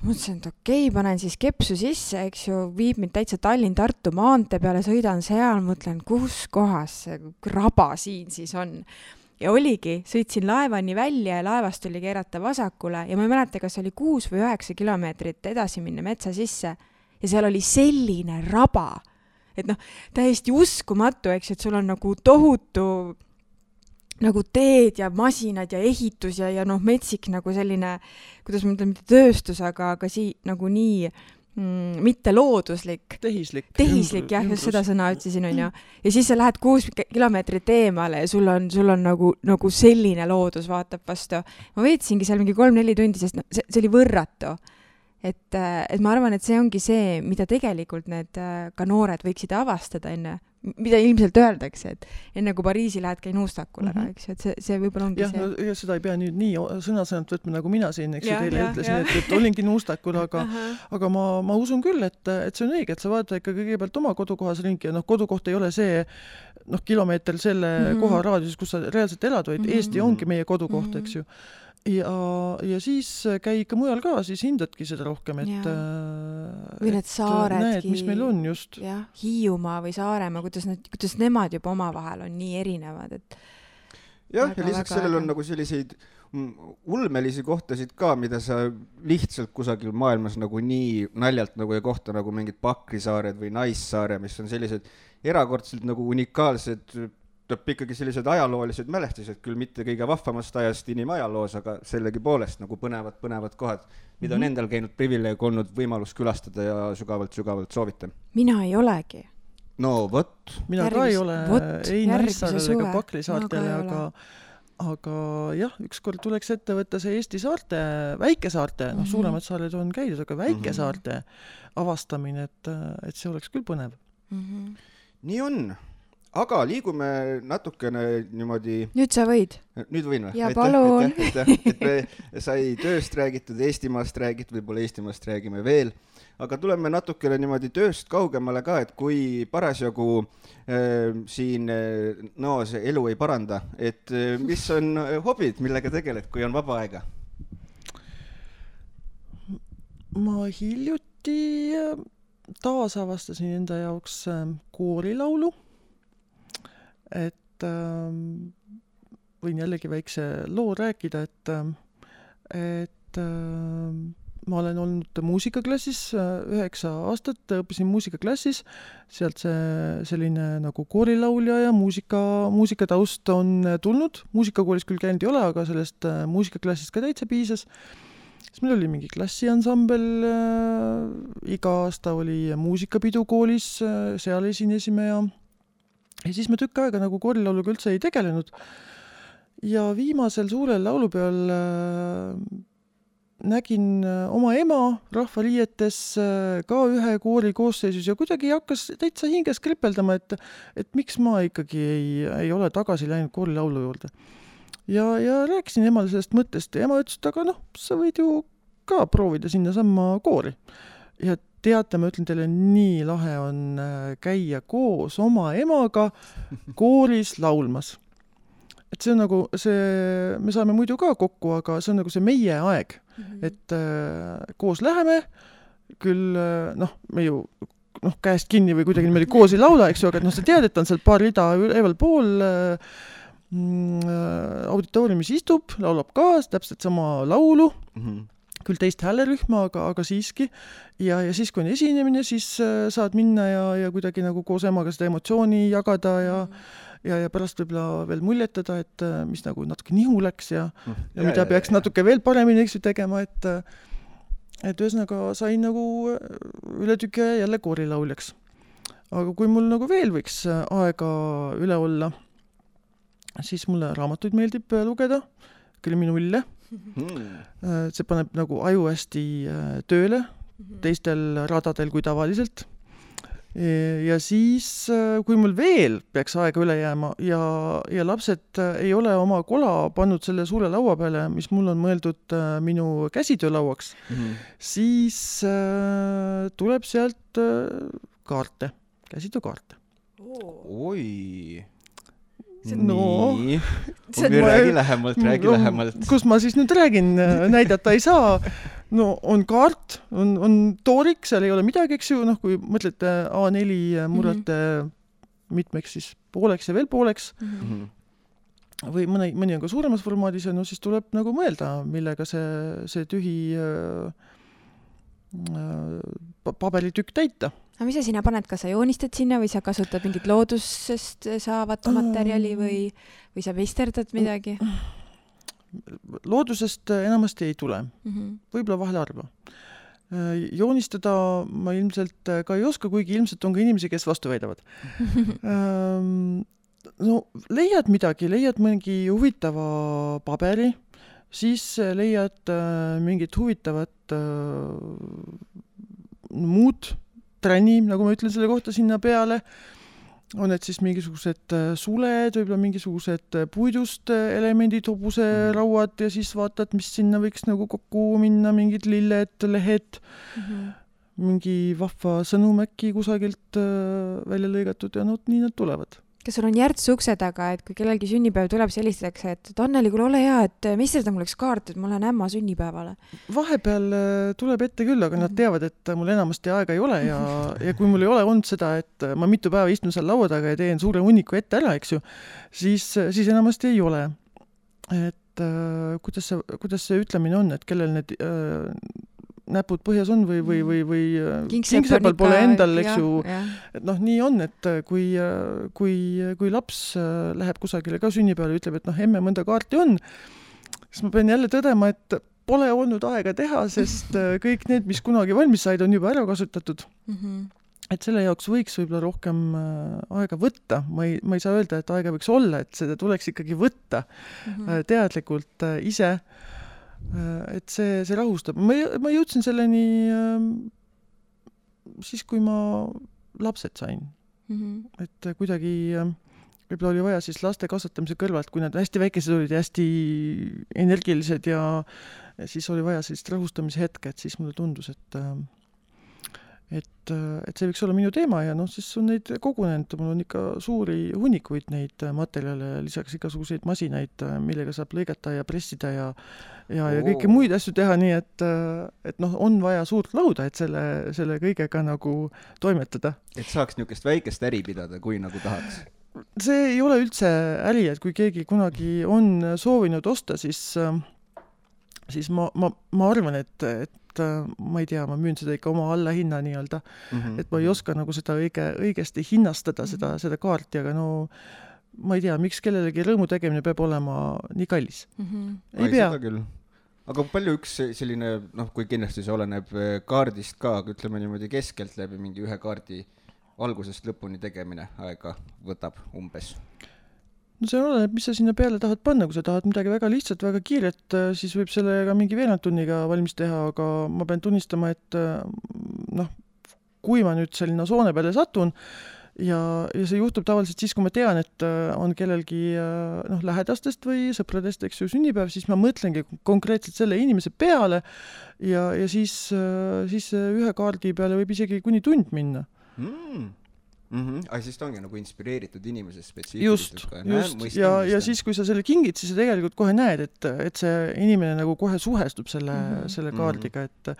A: mõtlesin, et okei okay,, panen siis kepsu sisse, eks ju, viib mind täitsa Tallinn-Tartu maantee peale, sõidan seal, mõtlen, kus kohas see raba siin siis on ja oligi, sõitsin laevani välja ja laevast tuli keerata vasakule ja ma ei mäleta, kas oli kuus või üheksa kilomeetrit edasi minna metsa sisse ja seal oli selline raba, et noh, täiesti uskumatu, eks ju, et sul on nagu tohutu nagu teed ja masinad ja ehitus ja, ja noh, metsik nagu selline, kuidas ma ütlen, mitte tööstus, aga, aga sii-, nagu nii mm, mitte looduslik.
C: tehislik.
A: tehislik jah, just seda sõna ütlesin, onju. ja siis sa lähed kuus kilomeetrit eemale ja sul on, sul on nagu, nagu selline loodus vaatab vastu. ma veetsingi seal mingi kolm-neli tundi, sest noh, see, see oli võrratu et, et ma arvan, et see ongi see, mida tegelikult need ka noored võiksid avastada enne mida ilmselt öeldakse, et enne kui Pariisi lähed, käi nuustakul ära mm, -hmm. eks ju, et see, see võib-olla ongi
C: jah,
A: see.
C: ega seda ei pea nüüd nii sõna-sõnalt võtma, nagu mina siin, eks ju, teile ja, ütlesin, et, et olingi nuustakul, aga aga ma, ma usun küll, et, et see on õige, et sa vaata ikka kõigepealt oma kodukohas ringi ja noh, kodukoht ei ole see noh, kilomeeter selle mm -hmm. koha raadiuses, kus sa reaalselt elad, vaid mm -hmm. Eesti ongi meie kodukoht mm, -hmm. eks ju ja, ja siis käi ikka mujal ka, siis hindadki seda rohkem, et
A: äh, või need saaredki.
C: mis meil on just.
A: jah, Hiiumaa või Saaremaa, kuidas nad, kuidas nemad juba omavahel on nii erinevad, et
B: jah, ja lisaks sellele on nagu selliseid ulmelisi kohtasid ka, mida sa lihtsalt kusagil maailmas nagu nii naljalt nagu ei kohta, nagu mingid Pakri saared või Naissaare, mis on sellised erakordselt nagu unikaalsed tuleb ikkagi sellised ajaloolised mälestised, küll mitte kõige vahvamast ajast inimajaloos, aga sellegipoolest nagu põnevad, põnevad kohad, mida mm -hmm. on mhm. endal käinud privileeg olnud võimalus külastada ja sügavalt-sügavalt soovitan.
A: mina ei olegi.
B: no vot.
C: mina Järgmis, ka ei ole, ei Naissaarel ega Pakri saartele, aga aga jah, ükskord tuleks ette võtta see Eesti saarte, väikesaarte mm, -hmm. noh, mhm. suuremad saared on käidud, aga väikesaarte mm -hmm. avastamine, et, et see oleks küll põnev
B: mm. -hmm. nii on aga liigume natukene niimoodi
A: nüüd sa võid.
B: nüüd võin või?
A: jaa, palun.
B: et me sai tööst räägitud, Eestimaast räägitud, võib-olla Eestimaast räägime veel, aga tuleme natukene niimoodi tööst kaugemale ka, et kui parasjagu äh, siin äh, Nõos elu ei paranda, et äh, mis on äh, hobid, millega tegeled, kui on vaba aega?
C: ma hiljuti äh, taasavastasin enda jaoks äh, koorilaulu et äh, võin jällegi väikse loo rääkida, et, et äh, ma olen olnud muusikaklassis äh, üheksa aastat, õppisin muusikaklassis, sealt see selline nagu koorilaulja ja muusika, muusikataust on tulnud, muusikakoolis küll käinud ei ole, aga sellest äh, muusikaklassist ka täitsa piisas. Siis meil oli mingi klassiansambel äh,, iga aasta oli muusikapidu koolis seal esinesime ja ja siis me tükk aega nagu koorilauluga üldse ei tegelenud. ja viimasel suurel laulupeol äh, nägin äh, oma ema rahvaliietes äh, ka ühe koori koosseisus ja kuidagi hakkas täitsa hinges kripeldama, et, et miks ma ikkagi ei, ei ole tagasi läinud koorilaulu juurde. ja, ja rääkisin emale sellest mõttest ja ema ütles, et aga noh, sa võid ju ka proovida sinnasamma koori. ja teate, ma ütlen teile, nii lahe on äh, käia koos oma emaga kooris laulmas. et see on nagu see, me saame muidu ka kokku, aga see on nagu see meie aeg mm, -hmm. et äh, koos läheme, küll äh, noh, me ju noh, käest kinni või kuidagi niimoodi koos ei laula, eks ju, aga noh, sa tead, et on seal paar rida ülevalpool äh, mm, äh, auditooriumis istub, laulab kaasa täpselt sama laulu mm. -hmm küll teist häälerühma, aga, aga siiski. ja, ja siis, kui on esinemine, siis äh, saad minna ja, ja kuidagi nagu koos emaga seda emotsiooni jagada ja mm. ja, ja pärast võib-olla veel muljetada, et äh, mis nagu natuke nihu läks ja mm., ja, ja mida ja, peaks ja, natuke veel paremini, eks ju, tegema, et äh, et ühesõnaga sain nagu üle tüki aja jälle koorilauljaks. aga kui mul nagu veel võiks aega üle olla, siis mulle raamatuid meeldib lugeda, kriminulle mm.. see paneb nagu aju hästi äh, tööle mhm. teistel radadel kui tavaliselt. ja siis, äh, kui mul veel peaks aega üle jääma ja, ja lapsed ei ole oma kola pannud selle suure laua peale, mis mul on mõeldud minu käsitöölauaks mm, -hmm. siis äh, tuleb sealt äh, kaarte, käsitöökaarte
B: oi
C: no
B: nii, räägi lähemalt, räägi no, lähemalt.
C: kus ma siis nüüd räägin, näidata ei saa. no on kaart, on, on toorik, seal ei ole midagi, eks ju, noh, kui mõtlete A4 murrate mm -hmm. mitmeks siis pooleks ja veel pooleks mm. -hmm või mõne, mõni on ka suuremas formaadis ja no siis tuleb nagu mõelda, millega see, see tühi äh, äh, paberitükk täita
A: aga mis sa sinna paned, kas sa joonistad sinna või sa kasutad mingit loodusest saavat materjali või, või sa meisterdad midagi?
C: loodusest enamasti ei tule mm -hmm., võib-olla vahel harva. joonistada ma ilmselt ka ei oska, kuigi ilmselt on ka inimesi, kes vastu väidavad ehm, no leiad midagi, leiad mingi huvitava paberi, siis leiad äh, mingit huvitavat äh, muud träni, nagu ma ütlen selle kohta sinna peale, on need siis mingisugused äh, suled, võib-olla mingisugused äh, puidust äh, elemendid, hobuserauad mhm. ja siis vaatad, mis sinna võiks nagu kokku minna, mingid lilled, lehed mm, -hmm. mingi vahva sõnum äkki kusagilt välja lõigatud ja no nii nad tulevad
A: kas sul on järts ukse taga, et kui kellelgi sünnipäev tuleb, siis helistatakse, et Anneli, kuule ole hea, et meisterda mul üks kaart, et ma lähen ämma sünnipäevale.
C: vahepeal äh, tuleb ette küll, aga nad mhm. teavad, et mul enamasti aega ei ole ja, ja kui mul ei ole olnud seda, et ma mitu päeva istun seal laua taga ja teen suure hunniku ette ära, eks ju, siis, siis enamasti ei ole. et äh, kuidas see, kuidas see ütlemine on, et kellel need äh, näpud põhjas on või, või, või, või äh, kingsepal pole endal, eks ju, et noh, nii on, et äh, kui, äh, kui, kui laps läheb kusagile ka sünnipäevale, ütleb, et noh, emme, mõnda kaarti on, siis ma pean jälle tõdema, et pole olnud aega teha, sest kõik need, mis kunagi valmis said, on juba ära kasutatud. Mm. -hmm et selle jaoks võiks võib-olla rohkem aega võtta, ma ei, ma ei saa öelda, et aega võiks olla, et seda tuleks ikkagi võtta mm -hmm. teadlikult ise. Äh, et see, see rahustab. ma, ma jõudsin selleni äh, siis, kui ma lapsed sain mm. -hmm. et kuidagi äh, võib-olla oli vaja siis laste kasvatamise kõrvalt, kui nad hästi väikesed olid ja hästi energilised ja, siis oli vaja sellist rahustamise hetke, et siis mulle tundus, et äh, et, et see võiks olla minu teema ja noh, siis on neid kogunenud, mul on ikka suuri hunnikuid neid materjale, lisaks igasuguseid masinaid, millega saab lõigata ja pressida ja ja ja kõiki muid asju teha, nii et, et noh, on vaja suurt lauda, et selle, selle kõigega nagu toimetada.
B: et saaks niisugust väikest äri pidada, kui nagu tahaks
C: see ei ole üldse äri, et kui keegi kunagi on soovinud osta, siis, siis ma, ma, ma arvan, et, et ma ei tea, ma müün seda ikka oma allahinna nii-öelda mm. -hmm. et ma ei oska nagu seda õige, õigesti hinnastada, seda, mhm. seda kaarti, aga no ma ei tea, miks kellelegi rõõmu tegemine peab olema nii kallis mm.
B: -hmm. ei pea. aga palju üks selline, noh, kui kindlasti see oleneb eh, kaardist ka, aga ütleme niimoodi keskeltläbi mingi ühe kaardi algusest lõpuni tegemine aega võtab umbes?
C: No see oleneb, mis sa sinna peale tahad panna, kui sa tahad midagi väga lihtsat, väga kiiret, äh, siis võib selle ka mingi veerand tunniga valmis teha, aga ma pean tunnistama, et äh, noh, kui ma nüüd sinna soone peale satun ja, ja see juhtub tavaliselt siis, kui ma tean, et äh, on kellelgi noh, lähedastest või sõpradest, eks ju, sünnipäev, siis ma mõtlengi konkreetselt selle inimese peale ja, ja siis, siis ühe kaardi peale võib isegi kuni tund minna. Mm..
B: Mm -hmm. aga siis ta ongi nagu inspireeritud inimesest spetsiifiliselt
C: just, just, ja, ja siis, kui sa selle kingid, siis sa tegelikult kohe näed, et, et see inimene nagu kohe suhestub selle mm, -hmm. selle kaardiga, et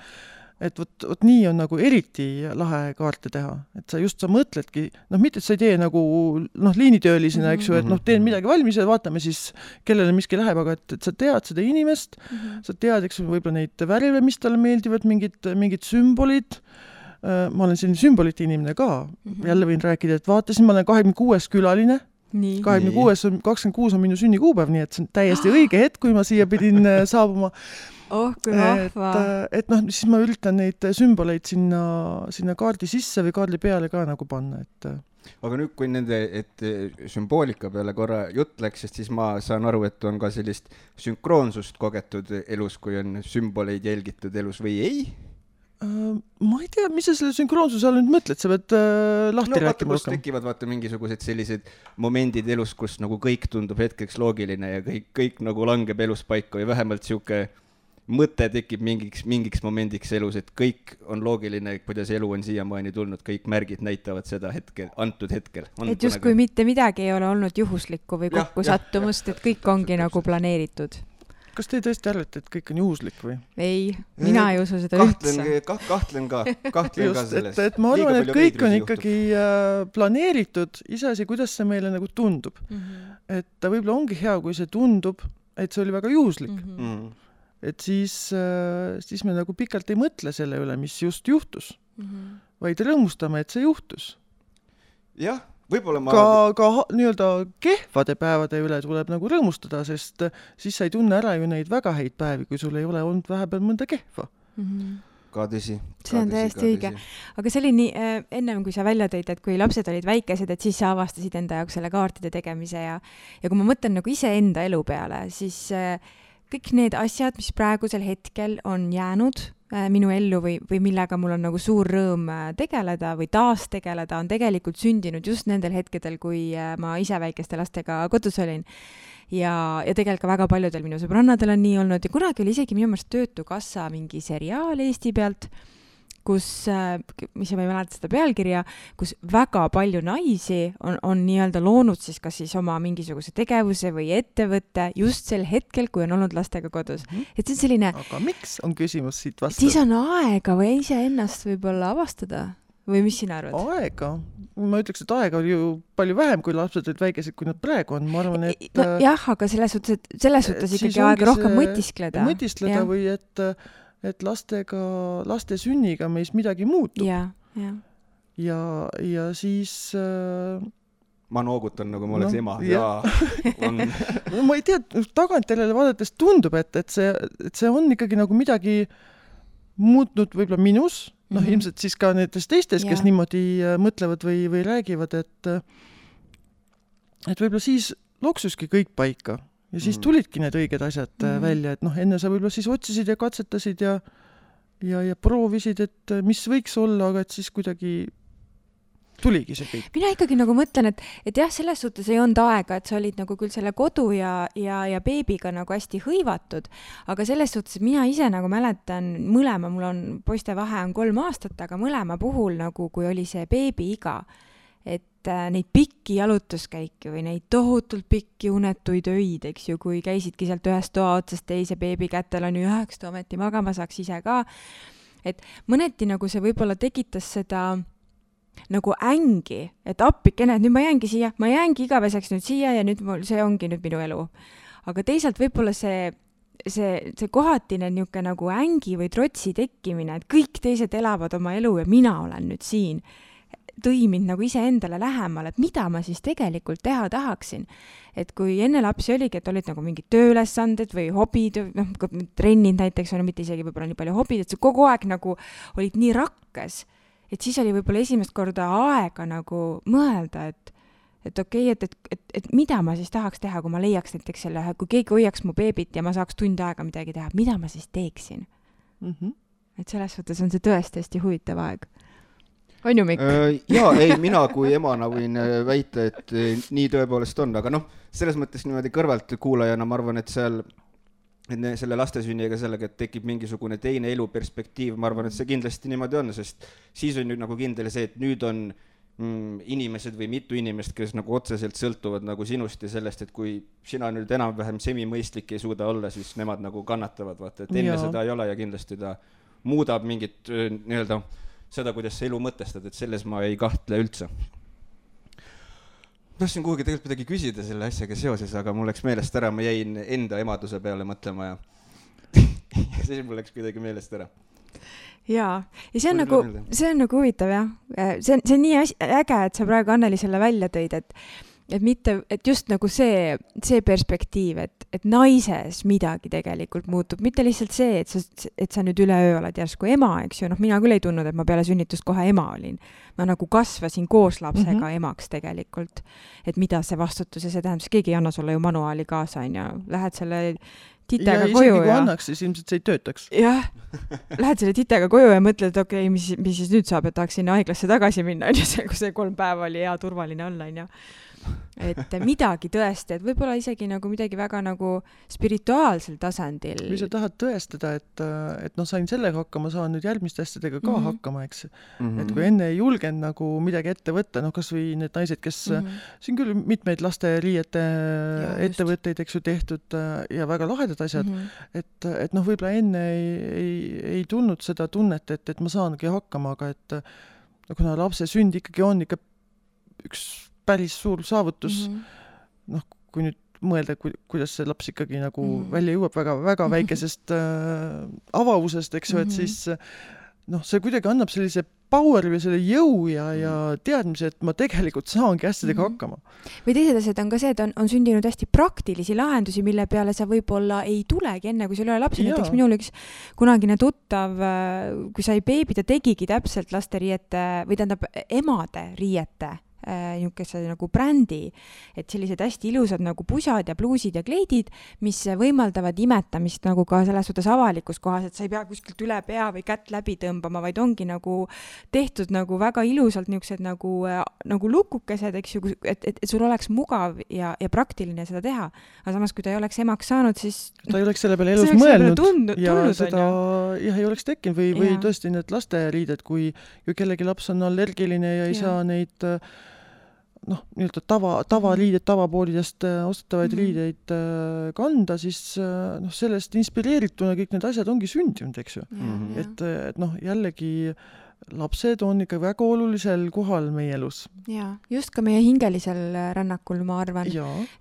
C: et vot, vot nii on nagu eriti lahe kaarte teha, et sa just, sa mõtledki, noh, mitte et sa ei tee nagu noh, liinitöölisena, eks ju, et noh, teen midagi valmis ja vaatame siis, kellele miski läheb, aga et, et sa tead seda inimest mm, -hmm. sa tead, eks ju, võib-olla neid värve, mis talle meeldivad, mingid, mingid sümbolid Äh, ma olen selline sümbolite inimene ka mm, -hmm. jälle võin rääkida, et vaatasin, ma olen kahekümne kuues külaline, kahekümne kuues on, kakskümmend kuus on minu sünnikuupäev, nii et see on täiesti õige hetk, kui ma siia pidin äh, saabuma.
A: oh kui vahva.
C: et, äh, et noh, siis ma üritan neid sümboleid sinna, sinna kaardi sisse või kaardi peale ka nagu panna, et
B: aga nüüd, kui nende, et sümboolika peale korra jutt läks, sest siis ma saan aru, et on ka sellist sünkroonsust kogetud elus, kui on sümboleid jälgitud elus või ei
C: Äh, ma ei tea, mis sa selle sünkroonsuse all nüüd mõtled, sa pead äh, lahti no, rääkima
B: rohkem. tekivad vaata mingisugused sellised momendid elus, kus nagu kõik tundub hetkeks loogiline ja kõik, kõik nagu langeb elus paika või vähemalt sihuke mõte tekib mingiks, mingiks momendiks elus, et kõik on loogiline, kuidas elu on siiamaani tulnud, kõik märgid näitavad seda hetkel, antud hetkel.
A: et justkui mitte midagi ei ole olnud juhuslikku või kokkusattumust, et kõik ongi nagu planeeritud
C: kas te tõesti arvate, et kõik on juhuslik või?
A: ei, mina ei usu seda
B: kahtlen, üldse. Ka, kahtlen ka, kahtlen ka selles.
C: et, et ma arvan, et kõik on ikkagi äh, planeeritud, iseasi, kuidas see meile nagu tundub mm. -hmm. et ta võib-olla ongi hea, kui see tundub, et see oli väga juhuslik mm. -hmm. et siis äh,, siis me nagu pikalt ei mõtle selle üle, mis just juhtus mm, -hmm. vaid rõõmustame, et see juhtus.
B: jah võib-olla ma
C: ka, ka nii-öelda kehvade päevade üle tuleb nagu rõõmustada, sest siis sa ei tunne ära ju neid väga häid päevi, kui sul ei ole olnud vahepeal mõnda kehva mm.
B: -hmm ka tõsi.
A: see on täiesti õige. aga see oli nii äh,, ennem kui sa välja tõid, et kui lapsed olid väikesed, et siis sa avastasid enda jaoks selle kaartide tegemise ja, ja kui ma mõtlen nagu iseenda elu peale, siis äh, kõik need asjad, mis praegusel hetkel on jäänud Äh, minu ellu või, või millega mul on nagu suur rõõm äh, tegeleda või taas tegeleda, on tegelikult sündinud just nendel hetkedel, kui äh, ma ise väikeste lastega kodus olin. ja, ja tegelikult ka väga paljudel minu sõbrannadel on nii olnud ja kunagi oli isegi minu meelest Töötukassa mingi seriaal Eesti pealt kus, äh, mis ma ei mäleta seda pealkirja, kus väga palju naisi on, on nii-öelda loonud siis kas siis oma mingisuguse tegevuse või ettevõtte just sel hetkel, kui on olnud lastega kodus mm. -hmm. et see on selline.
C: aga miks, on küsimus siit vastu.
A: siis on aega või iseennast võib-olla avastada või mis sina arvad?
C: aega, ma ütleks, et aega oli ju palju vähem, kui lapsed olid väikesed, kui nad praegu on, ma arvan, et
A: nojah, äh, aga selles suhtes, et selles suhtes ikkagi aega rohkem mõtiskleda.
C: mõtiskleda ja. või et et lastega, laste sünniga meis midagi muutub.
A: ja, ja.
C: ja, ja siis äh,
B: ma noogutan, nagu ma oleks no, ema. jaa,
C: on no ma ei tea, tagantjärele vaadates tundub, et, et see, et see on ikkagi nagu midagi muutnud võib-olla minus, noh mm -hmm. ilmselt siis ka nendes teistes, kes niimoodi äh, mõtlevad või, või räägivad, et et võib-olla siis loksuski kõik paika ja siis mm. tulidki need õiged asjad mm. välja, et noh, enne sa võib-olla siis otsisid ja katsetasid ja ja, ja proovisid, et äh, mis võiks olla, aga et siis kuidagi tuligi see kõik.
A: mina ikkagi nagu mõtlen, et, et jah, selles suhtes ei olnud aega, et sa olid nagu küll selle kodu ja, ja, ja beebiga nagu hästi hõivatud, aga selles suhtes, et mina ise nagu mäletan mõlema, mul on, poiste vahe on kolm aastat, aga mõlema puhul nagu, kui oli see beebiiga, et äh, neid pikki jalutuskäike või neid tohutult pikki unetuid öid, eks ju, kui käisidki sealt ühest toa otsast teise beebi kätel on ju üheks, ta ometi magama saaks ise ka. et mõneti nagu see võib-olla tekitas seda nagu ängi, et appikene, et nüüd ma jäängi siia, ma jäängi igaveseks nüüd siia ja nüüd mul, see ongi nüüd minu elu. aga teisalt võib-olla see, see, see kohatine niisugune nagu ängi või trotsi tekkimine, et kõik teised elavad oma elu ja mina olen nüüd siin, tõi mind nagu iseendale lähemale, et mida ma siis tegelikult teha tahaksin. et kui enne lapsi oligi, et olid nagu mingid tööülesanded või hobid, noh, trennid näiteks, on ju, mitte isegi võib-olla nii palju hobid, et sa kogu aeg nagu olid nii rakkes et siis oli võib-olla esimest korda aega nagu mõelda, et et okei okay,, et, et, et, et mida ma siis tahaks teha, kui ma leiaks näiteks selle, kui keegi hoiaks mu beebit ja ma saaks tund aega midagi teha, mida ma siis teeksin mm? -hmm. et selles suhtes on see tõesti hästi huvitav aeg. On ju, Mikk?
B: Äh, jaa, ei, mina kui emana võin äh, väita, et äh, nii tõepoolest on, aga noh, selles mõttes niimoodi kõrvaltkuulajana ma arvan, et seal selle laste sünniga sellega, et tekib mingisugune teine eluperspektiiv, ma arvan, et see kindlasti niimoodi on, sest siis on nüüd nagu kindel see, et nüüd on mm, inimesed või mitu inimest, kes nagu otseselt sõltuvad nagu sinust ja sellest, et kui sina nüüd enam-vähem semimõistlik ei suuda olla, siis nemad nagu kannatavad, vaata, et enne ja. seda ei ole ja kindlasti ta muudab mingit nii-öelda seda, kuidas sa elu mõtestad, et selles ma ei kahtle üldse. Tahtsin kuhugi tegelikult midagi küsida selle asjaga seoses, aga mul läks meelest ära, ma jäin enda emaduse peale mõtlema ja siis mul läks kuidagi meelest ära.
A: jaa, ja see on Mul nagu, see on nagu huvitav jah, see on, see on nii äge, et sa praegu Anneli selle välja tõid, et et mitte, et just nagu see, see perspektiiv, et, et naises midagi tegelikult muutub, mitte lihtsalt see, et sa, et sa nüüd üleöö oled järsku ema, eks ju, noh, mina küll ei tundnud, et ma peale sünnitust kohe ema olin. ma nagu kasvasin koos lapsega mm -hmm. emaks tegelikult. et mida see vastutus ja see tähendab, sest keegi ei anna sulle ju manuaali kaasa, on ju, lähed selle titega ja koju
C: ja. annaks, siis ilmselt see ei töötaks.
A: jah, lähed selle titega koju ja mõtled, okei okay,, mis, mis siis nüüd saab, et tahaks sinna haiglasse tagasi minna, on ju, see, kui see kolm päeva oli hea turvaline olla, on ju et midagi tõesti, et võib-olla isegi nagu midagi väga nagu spirituaalsel tasandil.
C: või sa tahad tõestada, et, et noh, sain sellega hakkama, saan nüüd järgmiste asjadega ka mm -hmm. hakkama, eks mm. -hmm. et kui enne ei julgenud nagu midagi ette võtta, noh, kasvõi need naised, kes mm, -hmm. siin küll mitmeid lasteriiete ettevõtteid, eks ju, tehtud ja väga lahedad asjad mm, -hmm. et, et noh, võib-olla enne ei, ei, ei tulnud seda tunnet, et, et ma saangi hakkama, aga et no kuna lapse sünd ikkagi on ikka üks päris suur saavutus mm -hmm.. noh, kui nüüd mõelda, ku-, kuidas see laps ikkagi nagu mm -hmm. välja jõuab väga, väga mhm. väikesest äh, avavusest, eks ju mm, -hmm. et mhm. siis noh, see kuidagi annab sellise power'i või selle jõu ja, ja mhm. teadmise, et ma tegelikult saangi asjadega mm -hmm. hakkama.
A: või teised asjad on ka see, et on, on sündinud hästi praktilisi lahendusi, mille peale sa võib-olla ei tulegi enne, kui sul ei ole lapsi, näiteks minul üks kunagine tuttav, äh, kui sai beebi, ta tegigi täpselt lasteriiete või tähendab emade riiete Äh, niisuguse nagu brändi, et sellised hästi ilusad nagu pusad ja pluusid ja kleidid, mis võimaldavad imetamist nagu ka selles suhtes avalikus kohas, et sa ei pea kuskilt üle pea või kätt läbi tõmbama, vaid ongi nagu tehtud nagu väga ilusalt niisugused nagu, äh, nagu lukukesed, eks ju, et, et, et sul oleks mugav ja, ja praktiline seda teha. aga samas, kui ta ei oleks emaks saanud, siis
C: ta ei oleks selle peale elus mõelnud tundnud, ja tulnud, seda jah, ei oleks tekkinud või, või tõesti need lasteriided, kui, kui kellegi laps on allergiline ja ei ja. saa neid äh, noh, nii-öelda tava, tavaliided, tavapoolidest äh, ostetavaid mm -hmm. riideid äh, kanda, siis äh, noh, sellest inspireerituna kõik need asjad ongi sündinud, eks ju mm. -hmm. et, et noh, jällegi lapsed on ikka väga olulisel kohal meie elus.
A: jaa, just ka meie hingelisel rännakul, ma arvan.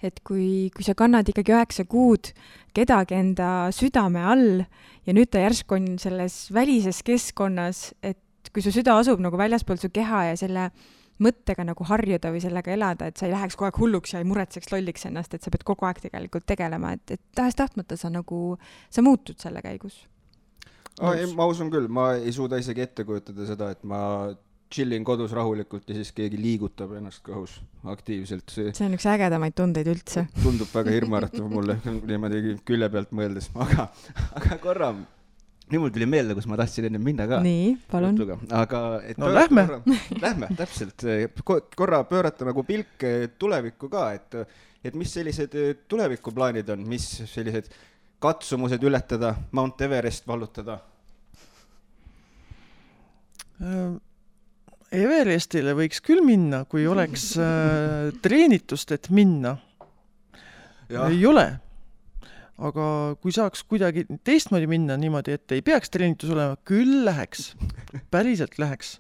A: et kui, kui sa kannad ikkagi üheksa kuud kedagi enda südame all ja nüüd ta järsku on selles välises keskkonnas, et kui su süda asub nagu väljaspool su keha ja selle mõttega nagu harjuda või sellega elada, et sa ei läheks kogu aeg hulluks ja ei muretseks lolliks ennast, et sa pead kogu aeg tegelikult tegelema, et, et tahes-tahtmata sa nagu, sa muutud selle käigus.
B: ma usun küll, ma ei suuda isegi ette kujutada seda, et ma chillin kodus rahulikult ja siis keegi liigutab ennast kõhus aktiivselt.
A: see on üks ägedamaid tundeid üldse.
B: tundub väga hirmuäratav mulle niimoodi külje pealt mõeldes, aga, aga korra nüüd mul tuli meelde, kus ma tahtsin ennem minna ka.
A: nii, palun.
B: aga
C: no lähme.
B: Lähme, täpselt, korra pöörata nagu pilk tulevikku ka, et, et mis sellised tulevikuplaanid on, mis sellised katsumused ületada, Mount Everest vallutada?
C: Äh, Everestile võiks küll minna, kui oleks äh, treenitust, et minna. ei ole aga kui saaks kuidagi teistmoodi minna niimoodi, et ei peaks treenitus olema, küll läheks, päriselt läheks.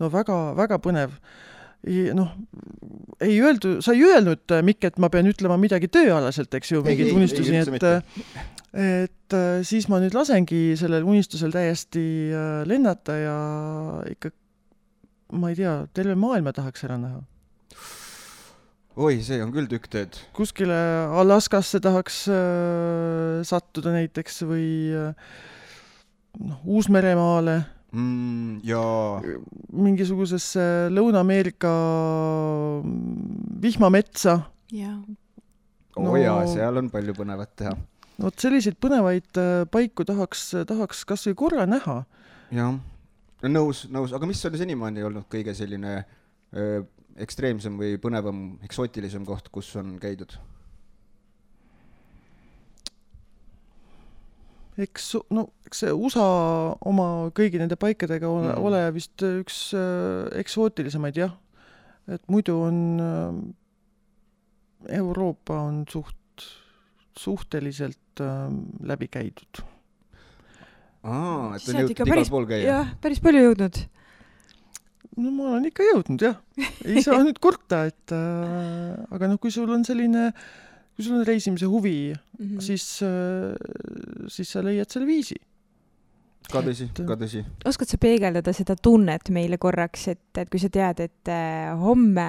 C: no väga-väga põnev. noh, ei öeldu, sa ei öelnud, Mikk, et ma pean ütlema midagi tööalaselt, eks ju, mingeid unistusi, et et äh, siis ma nüüd lasengi sellel unistusel täiesti äh, lennata ja ikka ma ei tea, terve maailma tahaks ära näha
B: oi, see on küll tükk teed.
C: kuskile Alaskasse tahaks äh, sattuda näiteks või äh, noh, Uus-Meremaale
B: mm,. jaa.
C: mingisugusesse Lõuna-Ameerika vihmametsa.
A: jaa.
B: oo no, jaa, seal on palju põnevat teha.
C: vot selliseid põnevaid äh, paiku tahaks, tahaks kas või korra näha.
B: jah, nõus, nõus, aga mis on senimaani olnud kõige selline öö, ekstreemsem või põnevam, eksootilisem koht, kus on käidud?
C: eks, no eks see USA oma kõigi nende paikadega ole mm., ole vist üks äh, eksootilisemaid jah. et muidu on äh, Euroopa on suht, suhteliselt äh, läbi käidud.
B: aa, et on jõudnud igal pool käia?
A: jah, päris palju jõudnud
C: no ma olen ikka jõudnud jah, ei saa nüüd kurta, et äh, aga noh, kui sul on selline, kui sul on reisimise huvi mm, -hmm. siis äh,, siis sa leiad selle viisi.
B: ka tõsi, ka tõsi.
A: oskad sa peegeldada seda tunnet meile korraks, et, et kui sa tead, et äh, homme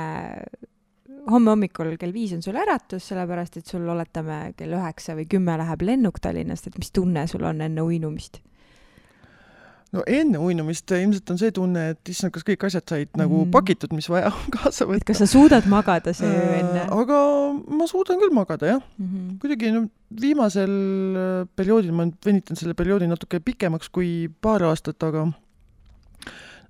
A: homme hommikul kell viis on sul äratus, sellepärast et sul oletame kell üheksa või kümme läheb lennuk Tallinnast, et mis tunne sul on enne uinumist?
C: No enne uinumist ilmselt on see tunne, et issand, kas kõik asjad said mm. nagu pakitud, mis vaja on kaasa võtta.
A: kas sa suudad magada see öö äh, enne?
C: aga ma suudan küll magada jah mm -hmm.. kuidagi no viimasel äh, perioodil ma venitan selle perioodi natuke pikemaks kui paar aastat, aga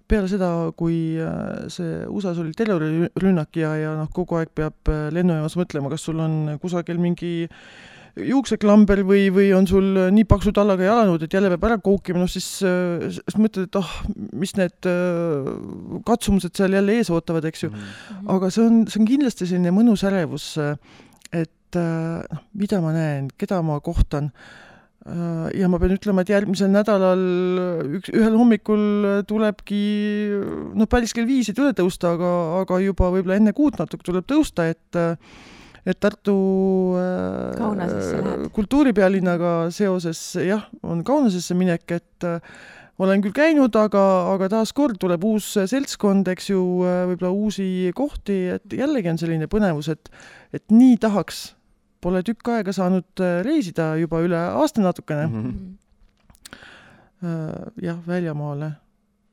C: peale seda, kui äh, see USA-s oli terrorirünnak ja, ja noh, kogu aeg peab lennujaamas mõtlema, kas sul on kusagil mingi äh, juukseklamber või, või on sul nii paksu tallaga jalanõud, et jälle peab ära koukima, noh siis, äh, siis mõtled, et ah oh,, mis need äh, katsumused seal jälle ees ootavad, eks ju mm. -hmm. aga see on, see on kindlasti selline mõnus ärevus, et noh, mida ma näen, keda ma kohtan ja ma pean ütlema, et järgmisel nädalal üks, ühel hommikul tulebki noh, päris kell viis ei tule tõusta, aga, aga juba võib-olla enne kuut natuke tuleb tõusta, et et Tartu
A: äh,
C: kultuuripealinnaga seoses jah, on Kaunasesse minek, et äh, olen küll käinud, aga, aga taaskord tuleb uus seltskond, eks ju, äh, võib-olla uusi kohti, et jällegi on selline põnevus, et, et nii tahaks. Pole tükk aega saanud äh, reisida juba üle aasta natukene mm. -hmm. jah, väljamaale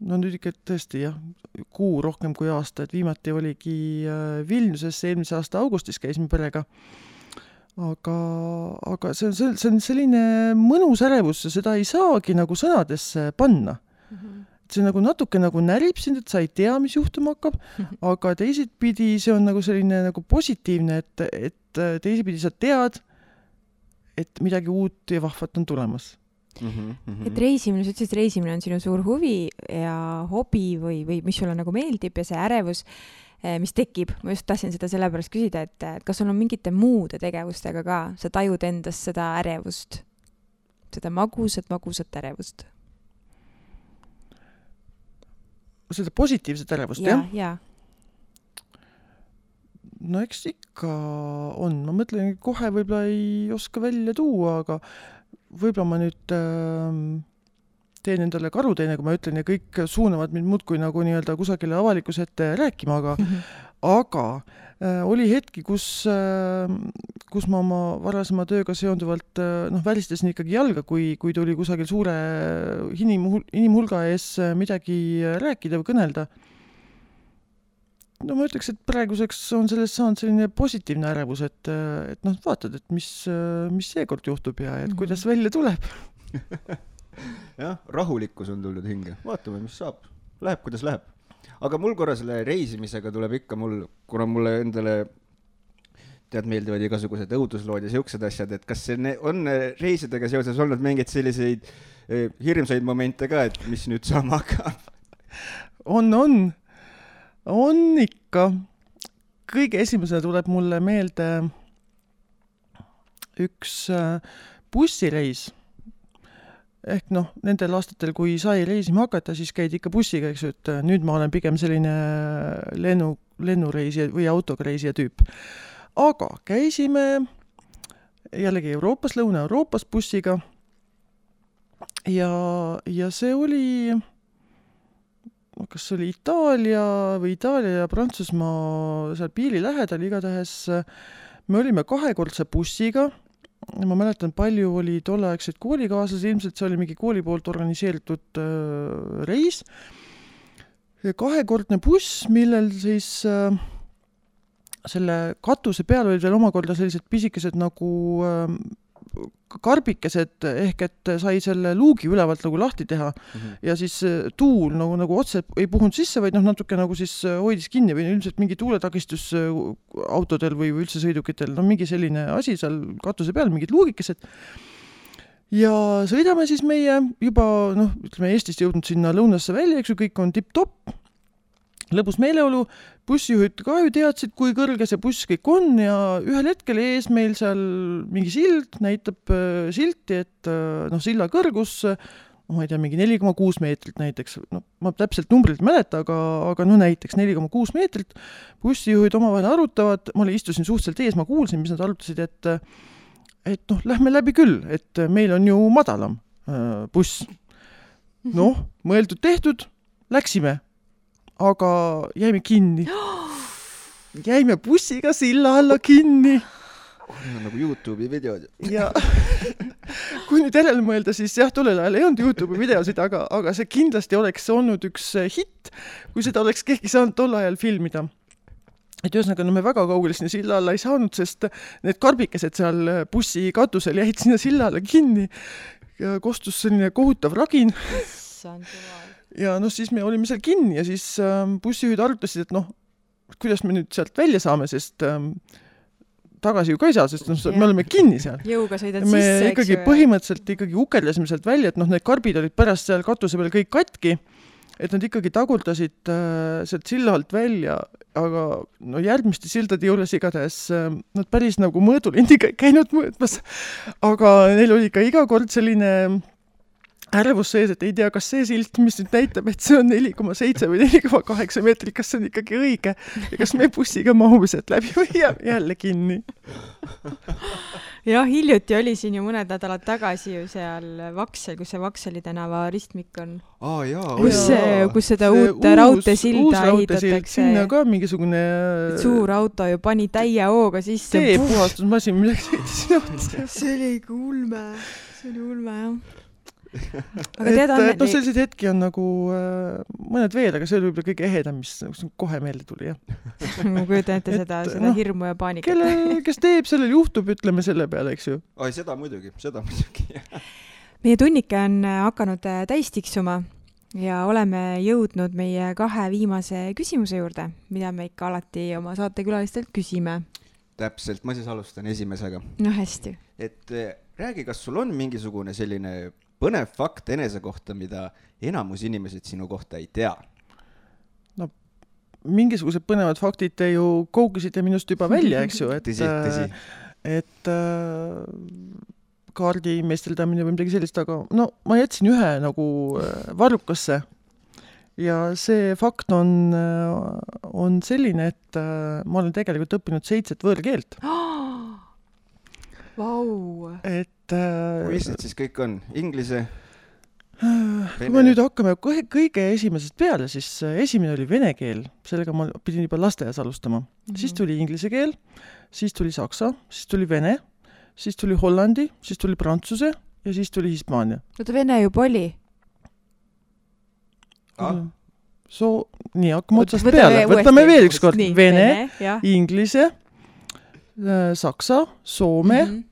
C: no nüüd ikka tõesti jah, kuu rohkem kui aasta, et viimati oligi äh, Vilniuses, eelmise aasta augustis käisime perega. aga, aga see on, see on selline mõnus ärevus seda ei saagi nagu sõnadesse panna mm. -hmm see nagu natuke nagu närib sind, et sa ei tea, mis juhtuma hakkab mm, -hmm. aga teisipidi see on nagu selline nagu positiivne, et, et teisipidi sa tead, et midagi uut ja vahvat on tulemas
A: Mm -hmm. et reisimine, sa ütlesid, et reisimine on sinu suur huvi ja hobi või, või mis sulle nagu meeldib ja see ärevus, eh, mis tekib, ma just tahtsin seda sellepärast küsida, et, et kas sul on mingite muude tegevustega ka, sa tajud endas seda ärevust, seda magusat, magusat ärevust?
C: seda positiivset ärevust ja,,
A: jah? jaa
C: no eks ikka on, ma mõtlen, kohe võib-olla ei oska välja tuua, aga võib-olla ma nüüd äh, teen endale karuteene, kui ma ütlen ja kõik suunavad mind muudkui nagu nii-öelda kusagile avalikkuse ette rääkima, aga mm, -hmm. aga äh, oli hetki, kus äh,, kus ma oma varasema tööga seonduvalt äh, noh, välistasin ikkagi jalga, kui, kui tuli kusagil suure inim-, inimhulga ees midagi rääkida või kõnelda no ma ütleks, et praeguseks on sellest saanud selline positiivne ärevus, et, et noh, vaatad, et mis, mis seekord juhtub ja et mm -hmm. kuidas välja tuleb
B: jah, rahulikkus on tulnud hinge, vaatame, mis saab, läheb, kuidas läheb. aga mul korra selle reisimisega tuleb ikka mul, kuna mulle endale tead, meeldivad igasugused õuduslood ja siuksed asjad, et kas see on reisidega seoses olnud mingeid selliseid eh, hirmsaid momente ka, et mis nüüd saama hakkab?
C: on, on, on ikka. kõige esimesena tuleb mulle meelde üks äh, bussireis. ehk noh, nendel aastatel, kui sai reisima hakata, siis käidi ikka bussiga, eks ju, et äh, nüüd ma olen pigem selline lennu, lennureisija või autoga reisija tüüp. aga käisime jällegi Euroopas, Lõuna-Euroopas bussiga. ja, ja see oli kas see oli Itaalia või Itaalia ja Prantsusmaa seal piiri lähedal, igatahes äh, me olime kahekordse bussiga, ma mäletan, palju oli tolleaegseid koolikaaslasi, ilmselt see oli mingi kooli poolt organiseeritud äh, reis. kahekordne buss, millel siis äh, selle katuse peal olid veel omakorda sellised pisikesed nagu äh, karbikesed ehk et sai selle luugi ülevalt nagu lahti teha. Ja siis äh, tuul nagu, nagu otse ei puhunud sisse, vaid noh, natuke nagu siis äh, hoidis kinni või ilmselt mingi tuuletakistus äh, autodel või, või üldse sõidukitel, no mingi selline asi seal katuse peal, mingid luugikesed. ja sõidame siis meie juba noh, ütleme Eestist jõudnud sinna lõunasse välja, eks ju, kõik on tipp-topp, lõbus meeleolu, bussijuhid ka ju teadsid, kui kõrge see buss kõik on ja ühel hetkel ees meil seal mingi sild näitab äh, silti, et äh, noh, silla kõrgus äh, ma ei tea, mingi neli koma kuus meetrit näiteks, no ma täpselt numbrit ei mäleta, aga, aga no näiteks neli koma kuus meetrit, bussijuhid omavahel arutavad, ma istusin suhteliselt ees, ma kuulsin, mis nad arutasid, et et noh, lähme läbi küll, et meil on ju madalam äh, buss. noh, mõeldud-tehtud, läksime, aga jäime kinni. jäime bussiga silla alla kinni
B: nagu Youtube'i videod.
C: ja kui nüüd järele mõelda, siis jah, tollel ajal ei olnud Youtube'i videosid, aga, aga see kindlasti oleks olnud üks äh, hitt, kui seda oleks keegi saanud tol ajal filmida. et ühesõnaga, no me väga kaugele sinna silla alla ei saanud, sest need karbikesed seal äh, bussi katusel jäid sinna silla alla kinni ja kostus selline kohutav ragin
A: issand jumal.
C: Ja noh, siis me olime seal kinni ja siis ähm, bussijuhid arutasid, et noh, kuidas me nüüd sealt välja saame, sest ähm, tagasi ju ka ei saa, sest noh, me oleme kinni seal.
A: jõuga sõidad
C: me
A: sisse, eks
C: ikkagi
A: ju.
C: põhimõtteliselt ikkagi ukerdasime sealt välja, et noh, need karbid olid pärast seal katuse peal kõik katki, et nad ikkagi tagurdasid äh, sealt silla alt välja, aga no järgmiste sildade juures igatahes äh, nad päris nagu mõõdulindiga ei käinud mõõtmas, aga neil oli ka iga kord selline ärevus sees, et ei tea, kas see silt, mis nüüd näitab, et see on neli koma seitse või neli koma kaheksa meetrit, kas see on ikkagi õige ja kas me bussiga mahume sealt läbi või jääme jälle kinni.
A: jah, hiljuti oli siin ju mõned nädalad tagasi ju seal Vaksel, kus see Vakseli tänava ristmik on.
B: aa jaa,
A: kus kus seda
C: See
A: uut raudteesilda ehitatakse.
C: sinna ka mingisugune
A: suur auto ju pani täie hooga sisse.
C: teepuhastusmasin, millega sõitis sinna otsa.
A: see oli ikka ulme, see oli ulme jah. Aga
C: et,
A: tead,
C: et noh,
A: Anneli,
C: selliseid hetki on nagu äh, mõned veel, aga see oli võib-olla kõige ehedam, mis mis kohe meelde tuli, jah.
A: ma kujutan ette
C: et,
A: seda, seda
C: noh,
A: hirmu ja paanikat.
C: kellel, kes teeb, sellel juhtub, ütleme selle peale, eks ju.
B: oi seda muidugi, seda muidugi.
A: meie tunnike on äh, hakanud äh, täis tiksuma ja oleme jõudnud meie kahe viimase küsimuse juurde, mida me ikka alati oma saatekülalistelt küsime.
B: täpselt, ma siis alustan esimesega.
A: no hästi.
B: et eh, räägi, kas sul on mingisugune selline põnev fakt enese kohta, mida enamus inimesed sinu kohta ei tea?
C: mingisugused põnevad faktid te ju kougisite minust juba välja, eks ju, et
B: tõsi, tõsi.
C: et äh, kaardi meisteldamine või midagi sellist, aga no ma jätsin ühe nagu äh, varrukasse. ja see fakt on, on selline, et äh, ma olen tegelikult õppinud seitset võõrkeelt,
A: Vau.
C: et äh,
B: mis need siis kõik on? Inglise?
C: kui me nüüd hakkame kohe kõige esimesest peale, siis äh, esimene oli vene keel, sellega ma pidin juba lasteaias alustama mm, -hmm. siis tuli inglise keel, siis tuli saksa, siis tuli vene, siis tuli hollandi, siis tuli prantsuse ja siis tuli hispaania
A: oota, vene juba oli.
B: Ah.
C: So nii, hakkame otsast
A: Võtame
C: peale, võtame veel ükskord vene,
A: jah.
C: inglise, saksa, soome mm. -hmm.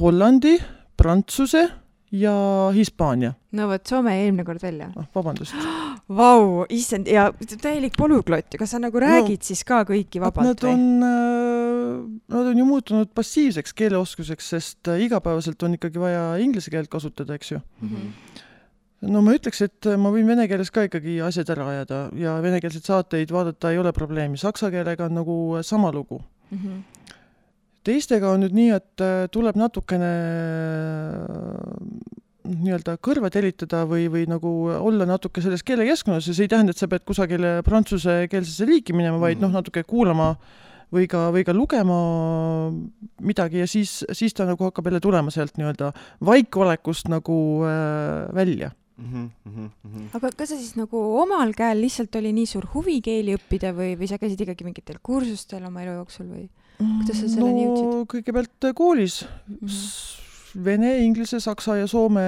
C: hollandi, prantsuse ja Hispaania.
A: no vot, Soome jäi eelmine kord välja.
C: ah, vabandust.
A: Vau, issand, ja täielik polüglott ju, kas sa nagu räägid no, siis ka kõiki vabalt
C: nad on, äh, nad on ju muutunud passiivseks keeleoskuseks, sest äh, igapäevaselt on ikkagi vaja inglise keelt kasutada, eks ju mm. -hmm no ma ütleks, et ma võin vene keeles ka ikkagi asjad ära ajada ja venekeelseid saateid vaadata ei ole probleemi, saksa keelega on nagu sama lugu mm. -hmm. Teistega on nüüd nii, et tuleb natukene nii-öelda kõrva telitada või, või nagu olla natuke selles keelekeskkonnas ja see ei tähenda, et sa pead kusagile prantsusekeelsesse riiki minema, vaid mm. noh, natuke kuulama või ka, või ka lugema midagi ja siis, siis ta nagu hakkab jälle tulema sealt nii-öelda vaikolekust nagu äh, välja Mm
A: -hmm, mm -hmm. aga kas sa siis nagu omal käel lihtsalt oli nii suur huvi keeli õppida või, või sa käisid ikkagi mingitel kursustel oma elu jooksul või kuidas sa selleni
C: no, jõudsid? kõigepealt koolis mm. -hmm vene, inglise, saksa ja soome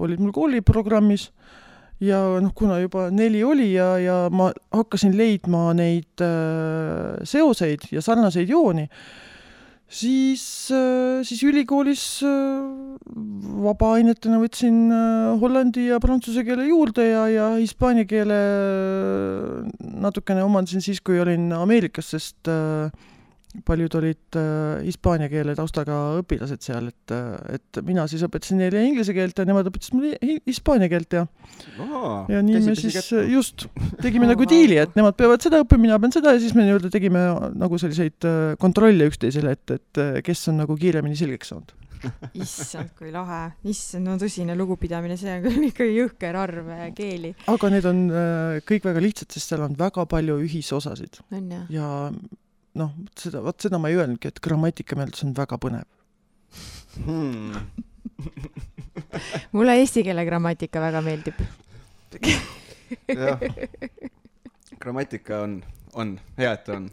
C: olid mul kooliprogrammis ja noh, kuna juba neli oli ja, ja ma hakkasin leidma neid äh, seoseid ja sarnaseid jooni, siis äh,, siis ülikoolis äh, vabaainetena võtsin äh, hollandi ja prantsuse keele juurde ja, ja hispaania keele äh, natukene omandasin siis, kui olin Ameerikas, sest äh, paljud olid äh, hispaania keele taustaga õpilased seal, et, äh, et mina siis õpetasin neile inglise keelt ja nemad õpetasid mulle hispaania keelt ja
B: Aa,
C: ja nii me siis kätte. just tegime nagu diili, et nemad peavad seda õppima, mina pean seda ja siis me nii-öelda tegime nagu selliseid äh, kontrolle üksteisele, et, et kes on nagu kiiremini selgeks saanud
A: issand, kui lahe, issand, no tõsine lugupidamine, see on küll ikka jõhker arv keeli.
C: aga need on kõik väga lihtsad, sest seal on väga palju ühisosasid. ja noh, seda, vot seda ma ei öelnudki, et grammatikameeldus on väga põnev hmm.
A: mulle eesti keele grammatika väga meeldib
B: jah, grammatika on, on, hea, et on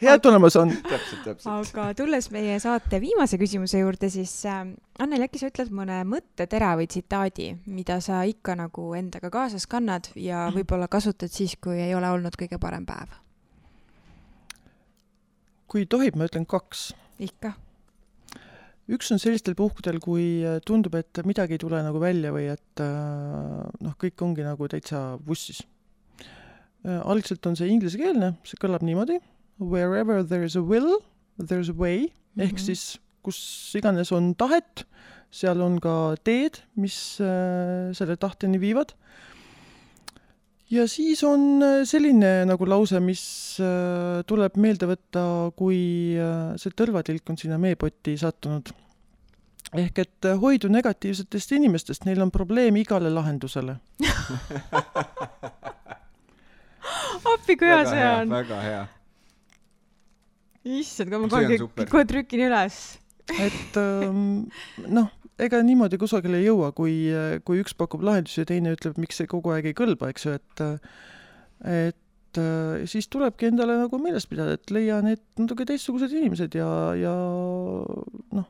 C: hea, et olemas on.
B: täpselt, täpselt.
A: aga tulles meie saate viimase küsimuse juurde, siis äh, Anneli, äkki sa ütled mõne mõttetera või tsitaadi, mida sa ikka nagu endaga kaasas kannad ja võib-olla kasutad siis, kui ei ole olnud kõige parem päev?
C: Kui tohib, ma ütlen kaks.
A: ikka.
C: üks on sellistel puhkudel, kui äh, tundub, et midagi ei tule nagu välja või et äh, noh, kõik ongi nagu täitsa vussis. Äh, algselt on see inglisekeelne, see kõlab niimoodi. Wherever there is a will, there is a way mm -hmm. ehk mhm. siis kus iganes on tahet, seal on ka teed, mis selle tahteni viivad ja siis on äh, selline nagu lause, mis äh, tuleb meelde võtta, kui äh, see tõrvatilk on sinna meepotti sattunud. ehk et hoidu negatiivsetest inimestest, neil on probleem igale lahendusele
A: appi, kui hea see on.
B: väga hea.
A: issand, kui ma kohe, kohe trükin üles.
C: et ähm, noh ega niimoodi kusagile ei jõua, kui, kui üks pakub lahendusi ja teine ütleb, miks see kogu aeg ei kõlba, eks ju, et et siis tulebki endale nagu meeles pidada, et leia need natuke teistsugused inimesed ja, ja noh,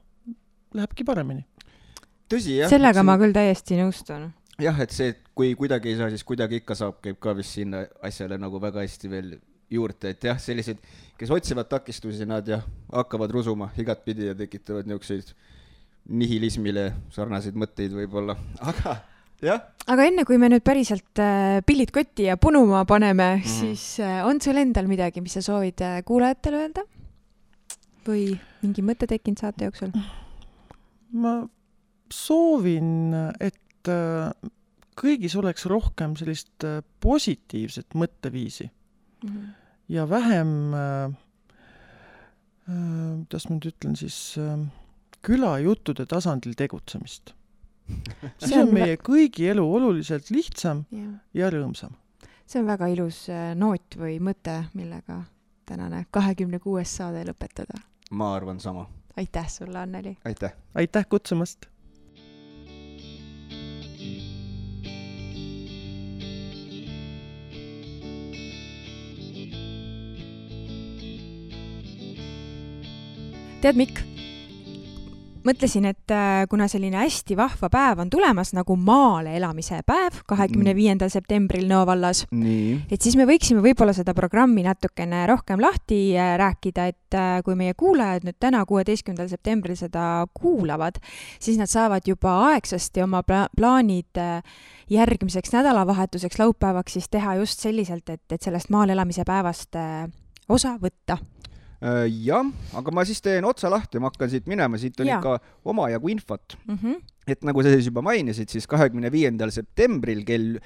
C: lähebki paremini.
B: tõsi, jah.
A: sellega see... ma küll täiesti nõustun.
B: jah, et see, et kui kuidagi ei saa, siis kuidagi ikka saab, käib ka vist sinna asjale nagu väga hästi veel juurde, et jah, sellised, kes otsivad takistusi, nad jah, hakkavad rusuma igatpidi ja tekitavad niisuguseid nihilismile sarnaseid mõtteid võib-olla, aga jah.
A: aga enne, kui me nüüd päriselt äh, pillid kotti ja punuma paneme mm, -hmm. siis äh, on sul endal midagi, mis sa soovid äh, kuulajatele öelda? või mingi mõte tekkinud saate jooksul?
C: ma soovin, et kõigis oleks rohkem sellist positiivset mõtteviisi mm -hmm. ja vähem äh,, äh, kuidas ma nüüd ütlen siis äh,, külajuttude tasandil tegutsemist. see on meie kõigi elu oluliselt lihtsam ja, ja rõõmsam.
A: see on väga ilus äh, noot või mõte, millega tänane kahekümne kuues saade lõpetada.
B: ma arvan sama.
A: aitäh sulle, Anneli!
B: aitäh!
C: aitäh kutsumast!
A: tead, Mikk mõtlesin, et äh, kuna selline hästi vahva päev on tulemas nagu maale elamise päev, kahekümne viiendal septembril Nõo vallas, et siis me võiksime võib-olla seda programmi natukene rohkem lahti äh, rääkida, et äh, kui meie kuulajad nüüd täna, kuueteistkümnendal septembril seda kuulavad, siis nad saavad juba aegsasti oma pla plaanid järgmiseks nädalavahetuseks, laupäevaks siis teha just selliselt, et, et sellest maal elamise päevast osa võtta
B: jah, aga ma siis teen otsa lahti, ma hakkan siit minema, siit on ja. ikka omajagu infot mm. -hmm. et nagu sa siis juba mainisid, siis kahekümne viiendal septembril kell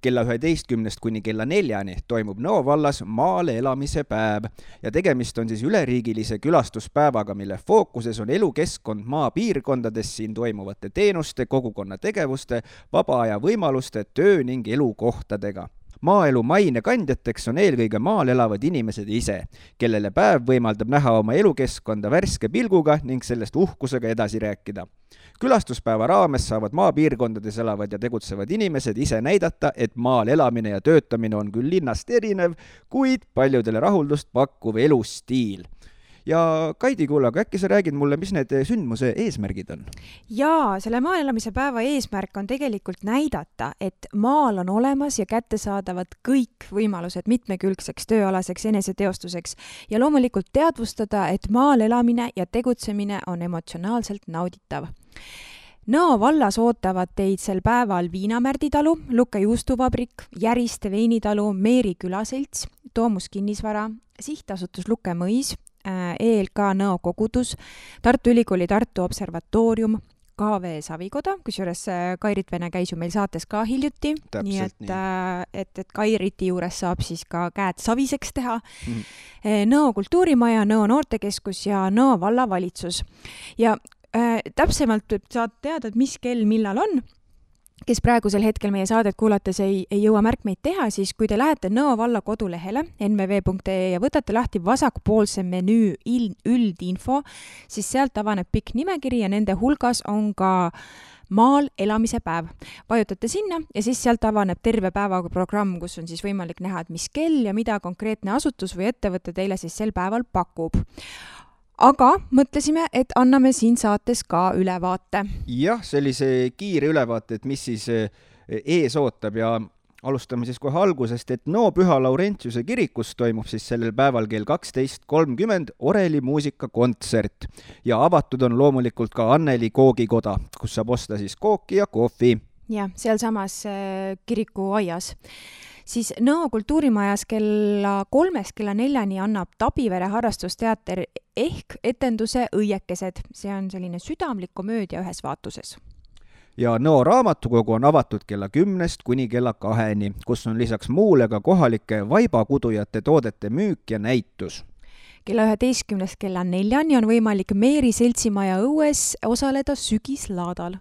B: kella üheteistkümnest kuni kella neljani toimub Nõo vallas maale elamise päev ja tegemist on siis üleriigilise külastuspäevaga, mille fookuses on elukeskkond maapiirkondades, siin toimuvate teenuste, kogukonna tegevuste, vaba aja võimaluste, töö ning elukohtadega maaelu maine kandjateks on eelkõige maal elavad inimesed ise, kellele päev võimaldab näha oma elukeskkonda värske pilguga ning sellest uhkusega edasi rääkida. külastuspäeva raames saavad maapiirkondades elavad ja tegutsevad inimesed ise näidata, et maal elamine ja töötamine on küll linnast erinev, kuid paljudele rahuldust pakkuv elustiil ja Kaidi, kuule, aga äkki sa räägid mulle, mis need sündmuse eesmärgid on?
A: jaa, selle maal elamise päeva eesmärk on tegelikult näidata, et maal on olemas ja kättesaadavad kõik võimalused mitmekülgseks tööalaseks eneseteostuseks ja loomulikult teadvustada, et maal elamine ja tegutsemine on emotsionaalselt nauditav Nõo vallas ootavad teid sel päeval Viinamärdi talu, Luke juustuvabrik, Järiste veinitalu, Meeri külaselts, Toomus kinnisvara, sihtasutus Luke mõis, ELK Nõo kogudus, Tartu Ülikooli Tartu Observatoorium, KV Savikoda, kusjuures äh, Kairit Vene käis ju meil saates ka hiljuti, nii et, äh, et, et Kairiti juures saab siis ka käed saviseks teha mm. -hmm. Nõo kultuurimaja, Nõo noortekeskus ja Nõo vallavalitsus. ja äh, täpsemalt saad teada, et mis kell millal on kes praegusel hetkel meie saadet kuulates ei, ei jõua märkmeid teha, siis kui te lähete Nõo valla kodulehele nmv.ee ja võtate lahti vasakpoolse menüü üldinfo, siis sealt avaneb pikk nimekiri ja nende hulgas on ka maal elamise päev. vajutate sinna ja siis sealt avaneb terve päevaga programm, kus on siis võimalik näha, et mis kell ja mida konkreetne asutus või ettevõte teile siis sel päeval pakub aga mõtlesime, et anname siin saates ka ülevaate.
B: jah, sellise kiire ülevaate, et mis siis eh, ees ootab ja alustame siis kohe algusest, et no Püha Laurentiuse kirikus toimub siis sellel päeval kell kaksteist kolmkümmend oreli muusikakontsert ja avatud on loomulikult ka Anneli koogikoda, kus saab osta siis kooki ja kohvi.
A: jah, sealsamas eh, kiriku aias siis Nõo kultuurimajas kella kolmest kella neljani annab Tabivere harrastusteater ehk etenduse Õiekesed. see on selline südamlik komöödia ühes vaatuses.
B: Ja Nõo raamatukogu on avatud kella kümnest kuni kella kaheni, kus on lisaks muule ka kohalike vaibakudujate toodete müük ja näitus.
A: Kella üheteistkümnest kella neljani on võimalik Meeri seltsimaja õues osaleda sügislaadal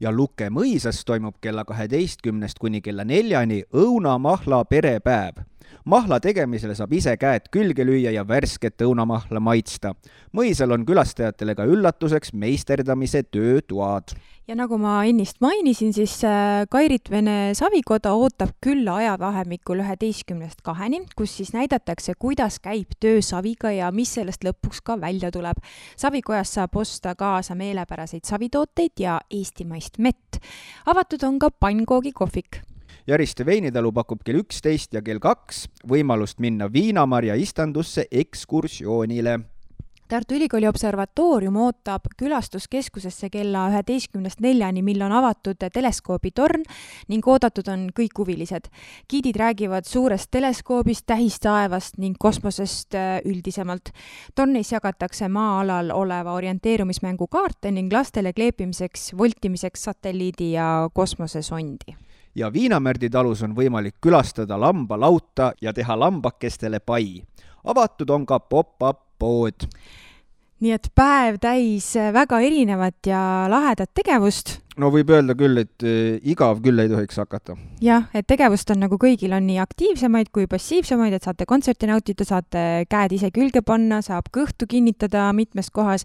B: ja Luke mõisas toimub kella kaheteistkümnest kuni kella neljani õunamahla perepäev. Mahla tegemisele saab ise käed külge lüüa ja värsket õunamahla maitsta. mõisal on külastajatele ka üllatuseks meisterdamise töötoad
A: ja nagu ma ennist mainisin, siis äh, Kairit Vene Savikoda ootab külla ajavahemikul üheteistkümnest kaheni, kus siis näidatakse, kuidas käib töö saviga ja mis sellest lõpuks ka välja tuleb. savikojast saab osta kaasa meelepäraseid savitooteid ja eestimaist mett. avatud on ka pannkoogikohvik
B: Järiste veinitalu pakub kell üksteist ja kell kaks võimalust minna viinamarja istandusse ekskursioonile
A: Tartu Ülikooli observatoorium ootab külastuskeskusesse kella üheteistkümnest neljani, mil on avatud teleskoobitorn ning oodatud on kõik huvilised. giidid räägivad suurest teleskoobist, tähistaevast ning kosmosest äh, üldisemalt. tornis jagatakse maa-alal oleva orienteerumismängu kaarte ning lastele kleepimiseks, voltimiseks satelliidi ja kosmosesondi
B: ja Viinamärdi talus on võimalik külastada lambalauta ja teha lambakestele pai. avatud on ka pop-up pood.
A: nii et päev täis väga erinevat ja lahedat tegevust.
B: no võib öelda küll, et äh, igav küll ei tohiks hakata.
A: jah, et tegevust on nagu kõigil, on nii aktiivsemaid kui passiivsemaid, et saate kontserti nautida, saate käed ise külge panna, saab kõhtu kinnitada mitmes kohas.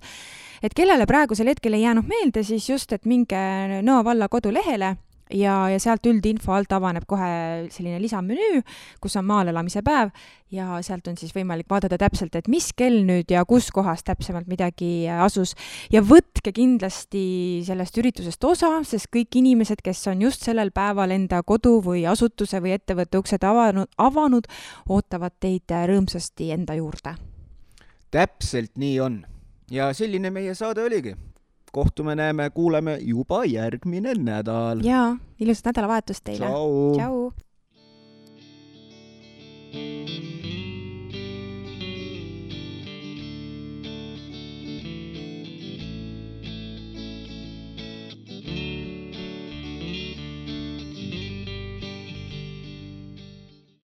A: et kellele praegusel hetkel ei jäänud meelde, siis just, et minge Nõo valla kodulehele ja, ja sealt üldinfo alt avaneb kohe selline lisamenüü, kus on maal elamise päev ja sealt on siis võimalik vaadata täpselt, et mis kell nüüd ja kus kohas täpsemalt midagi asus. ja võtke kindlasti sellest üritusest osa, sest kõik inimesed, kes on just sellel päeval enda kodu või asutuse või ettevõtte uksed avanud, avanud, ootavad teid rõõmsasti enda juurde.
B: täpselt nii on. ja selline meie saade oligi kohtume, näeme, kuuleme juba järgmine nädal.
A: jaa, ilusat nädalavahetust teile.
B: tšau,
A: tšau..